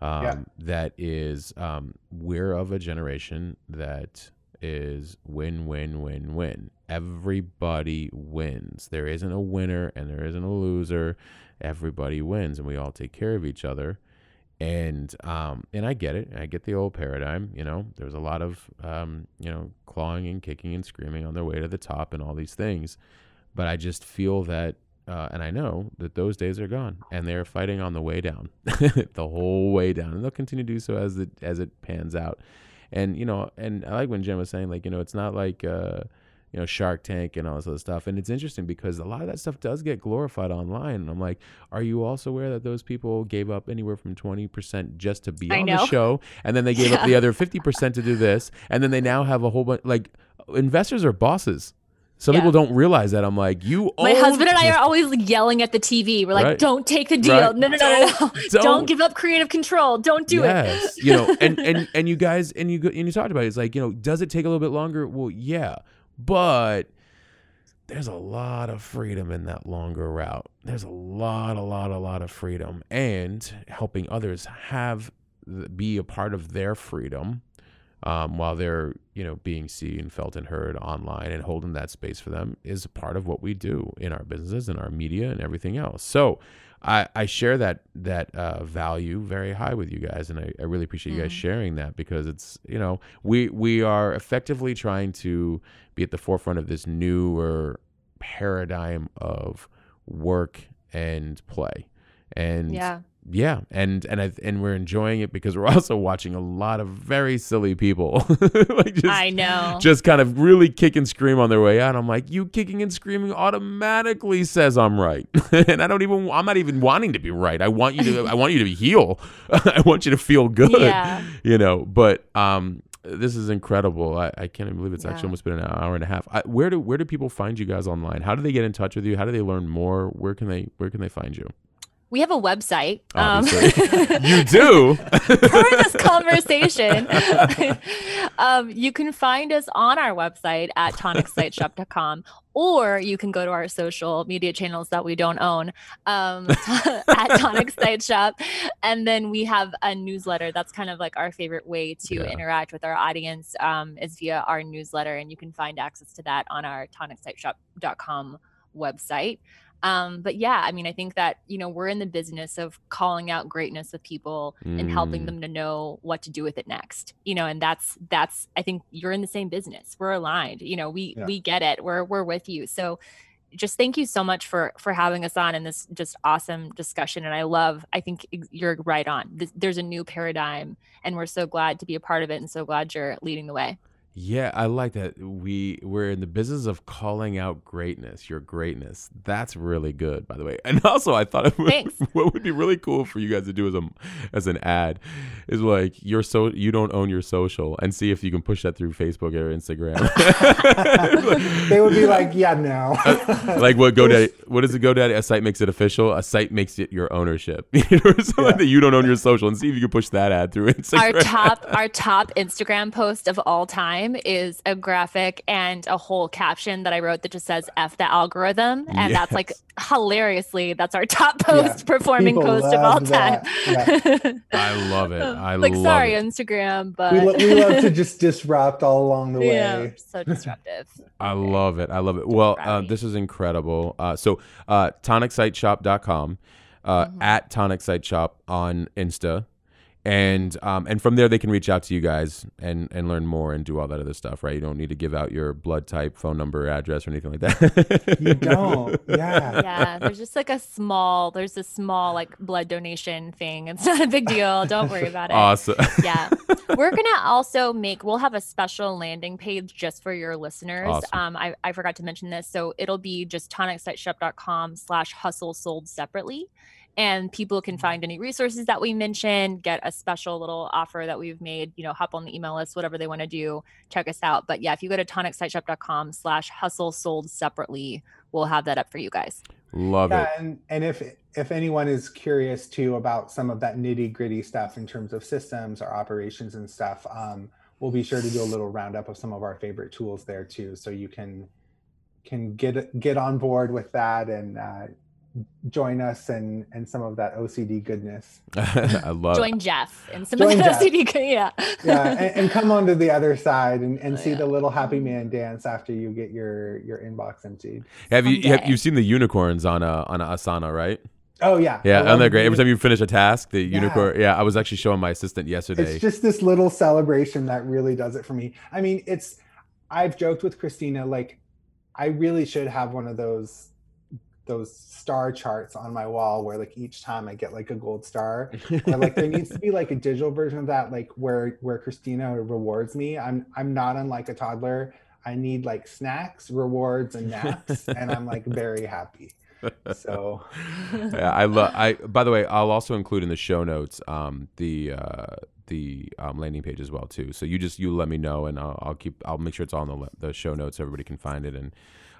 Um, yeah. That is, um, we're of a generation that is win, win, win, win. Everybody wins. There isn't a winner and there isn't a loser. Everybody wins, and we all take care of each other. And um, and I get it. I get the old paradigm. You know, there's a lot of um, you know clawing and kicking and screaming on their way to the top and all these things. But I just feel that uh, and I know that those days are gone, and they're fighting on the way down, the whole way down, and they'll continue to do so as it as it pans out. And you know, and I like when Jen was saying, like, you know, it's not like, uh, you know, Shark Tank and all this other stuff. And it's interesting because a lot of that stuff does get glorified online. And I'm like, are you also aware that those people gave up anywhere from 20% just to be I on know. the show? And then they gave yeah. up the other 50% to do this. And then they now have a whole bunch, like, investors are bosses. Some yeah. people don't realize that. I'm like, you. My husband and I are always yelling at the TV. We're like, right. don't take the deal. Right. No, no, no, no, no. Don't, don't, give up creative control. Don't do yes. it. you know, and and and you guys and you and you talked about it. It's like, you know, does it take a little bit longer? Well, yeah, but there's a lot of freedom in that longer route. There's a lot, a lot, a lot of freedom, and helping others have be a part of their freedom um, while they're you know being seen, felt, and heard online, and holding that space for them is part of what we do in our businesses and our media and everything else. So. I, I share that that uh, value very high with you guys, and I, I really appreciate you guys mm. sharing that because it's you know we we are effectively trying to be at the forefront of this newer paradigm of work and play, and yeah yeah, and and I, and we're enjoying it because we're also watching a lot of very silly people. like just, I know. Just kind of really kick and scream on their way out. I'm like, you kicking and screaming automatically says I'm right, and I don't even. I'm not even wanting to be right. I want you to. I want you to be heal. I want you to feel good. Yeah. You know, but um, this is incredible. I, I can't even believe it's yeah. actually almost been an hour and a half. I, where do where do people find you guys online? How do they get in touch with you? How do they learn more? Where can they where can they find you? We have a website. Um, you do. for this conversation, um, you can find us on our website at tonicsiteshop.com, or you can go to our social media channels that we don't own um, at Tonic Site Shop. And then we have a newsletter. That's kind of like our favorite way to yeah. interact with our audience um, is via our newsletter. And you can find access to that on our tonicsiteshop.com website. Um, but yeah, I mean, I think that, you know, we're in the business of calling out greatness of people mm. and helping mm. them to know what to do with it next, you know, and that's, that's, I think you're in the same business. We're aligned, you know, we, yeah. we get it. We're, we're with you. So just thank you so much for, for having us on in this just awesome discussion. And I love, I think you're right on. There's a new paradigm and we're so glad to be a part of it and so glad you're leading the way. Yeah, I like that. We we're in the business of calling out greatness, your greatness. That's really good, by the way. And also, I thought would, what would be really cool for you guys to do as a as an ad is like you're so you don't own your social, and see if you can push that through Facebook or Instagram. they would be like, yeah, no. uh, like what GoDaddy? What does it GoDaddy? A site makes it official. A site makes it your ownership. you know, something yeah. that you don't own your social, and see if you can push that ad through Instagram. Our top our top Instagram post of all time time is a graphic and a whole caption that I wrote that just says F the algorithm. And yes. that's like hilariously, that's our top post yeah. performing People post of all time. Yeah. I love it. I love like, love sorry, it. Instagram, but we, lo- we love to just disrupt all along the way. Yeah, so disruptive. I love it. I love it. Well, uh, this is incredible. Uh, so, uh, tonicsiteshop.com, uh, mm-hmm. at tonic site shop on Insta and um, and from there they can reach out to you guys and and learn more and do all that other stuff right? You don't need to give out your blood type phone number address or anything like that. You don't. Yeah. Yeah there's just like a small there's a small like blood donation thing. It's not a big deal. Don't worry about it. Awesome. Yeah. We're gonna also make we'll have a special landing page just for your listeners. Awesome. um I, I forgot to mention this. So it'll be just tonicsiteshop.com slash hustle sold separately and people can find any resources that we mentioned get a special little offer that we've made you know hop on the email list whatever they want to do check us out. But yeah if you go to tonicsiteshop.com slash hustle sold separately we'll have that up for you guys. Love yeah, it. and and if if anyone is curious too about some of that nitty gritty stuff in terms of systems or operations and stuff um, we'll be sure to do a little roundup of some of our favorite tools there too so you can can get get on board with that and uh, join us and and some of that OCD goodness. I love join Jeff and some join of the Jeff. OCD. Yeah, yeah, and, and, come on to the other side and, and oh, see yeah. the little happy man dance after you get your your inbox emptied. Have you have you seen the unicorns on a on a Asana right? Oh yeah, yeah, and they're great. Every time you finish a task, the yeah. unicorn. Yeah, I was actually showing my assistant yesterday. It's just this little celebration that really does it for me. I mean, it's. I've joked with Christina like, I really should have one of those those star charts on my wall where like each time I get like a gold star. or like there needs to be like a digital version of that, like where where Christina rewards me. I'm I'm not unlike a toddler. I need like snacks, rewards, and naps, and I'm like very happy. So yeah, I love. I by the way, I'll also include in the show notes um, the uh, the um, landing page as well too. So you just you let me know, and I'll, I'll keep. I'll make sure it's all in the the show notes so everybody can find it and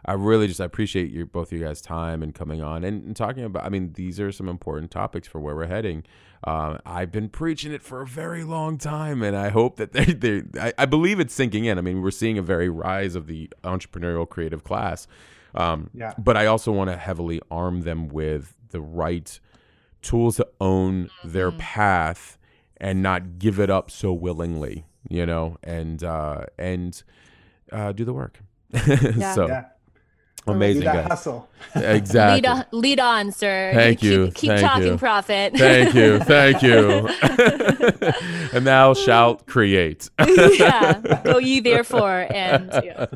I really just I appreciate your both of you guys' time and coming on and, and, talking about. I mean, these are some important topics for where we're heading. Uh, I've been preaching it for a very long time, and I hope that they, they I, I, believe it's sinking in. I mean, we're seeing a very rise of the entrepreneurial creative class. Um, yeah. But I also want to heavily arm them with the right tools to own their mm-hmm. path and not give it up so willingly, you know, and uh, and uh, do the work. Yeah. so. Yeah. Amazing guy. hustle. Exactly. lead, on, lead on, sir. Thank you. Keep, keep Thank talking, you. Prophet. Thank you. Thank you. and thou shalt create. yeah. Go ye therefore. And yeah.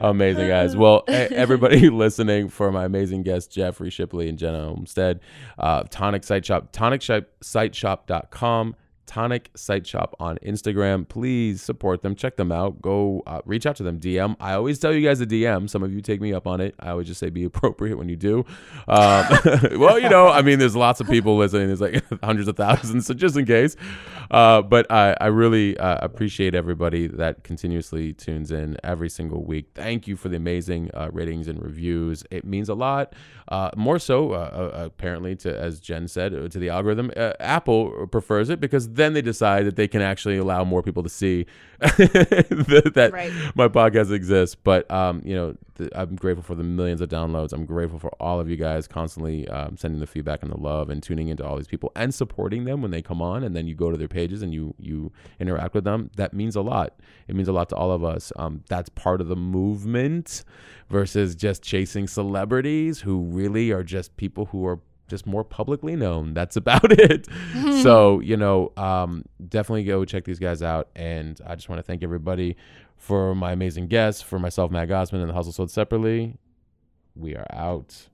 Amazing, guys. Well, everybody listening for my amazing guests, Jeffrey Shipley and Jenna Olmstead, uh, Tonic Site Shop, tonicsiteshop.com, Tonic Site Shop on Instagram. Please support them. Check them out. Go uh, reach out to them. DM. I always tell you guys a DM. Some of you take me up on it. I always just say be appropriate when you do. Um, well, you know, I mean, there's lots of people listening. There's like hundreds of thousands. So just in case. Uh, but I, I really uh, appreciate everybody that continuously tunes in every single week. Thank you for the amazing uh, ratings and reviews. It means a lot. Uh, more so, uh, apparently, to as Jen said, to the algorithm. Apple prefers it because then they decide that they can actually allow more people to see that, that right. my podcast exists. But um, you know, th- I'm grateful for the millions of downloads. I'm grateful for all of you guys constantly um, sending the feedback and the love and tuning into all these people and supporting them when they come on. And then you go to their pages and you you interact with them. That means a lot. It means a lot to all of us. Um, that's part of the movement versus just chasing celebrities who really are just people who are just more publicly known. That's about it. so, you know, um, definitely go check these guys out. And I just want to thank everybody for my amazing guests, for myself, Matt Gottesman, and the Hustle Sold Separately. We are out.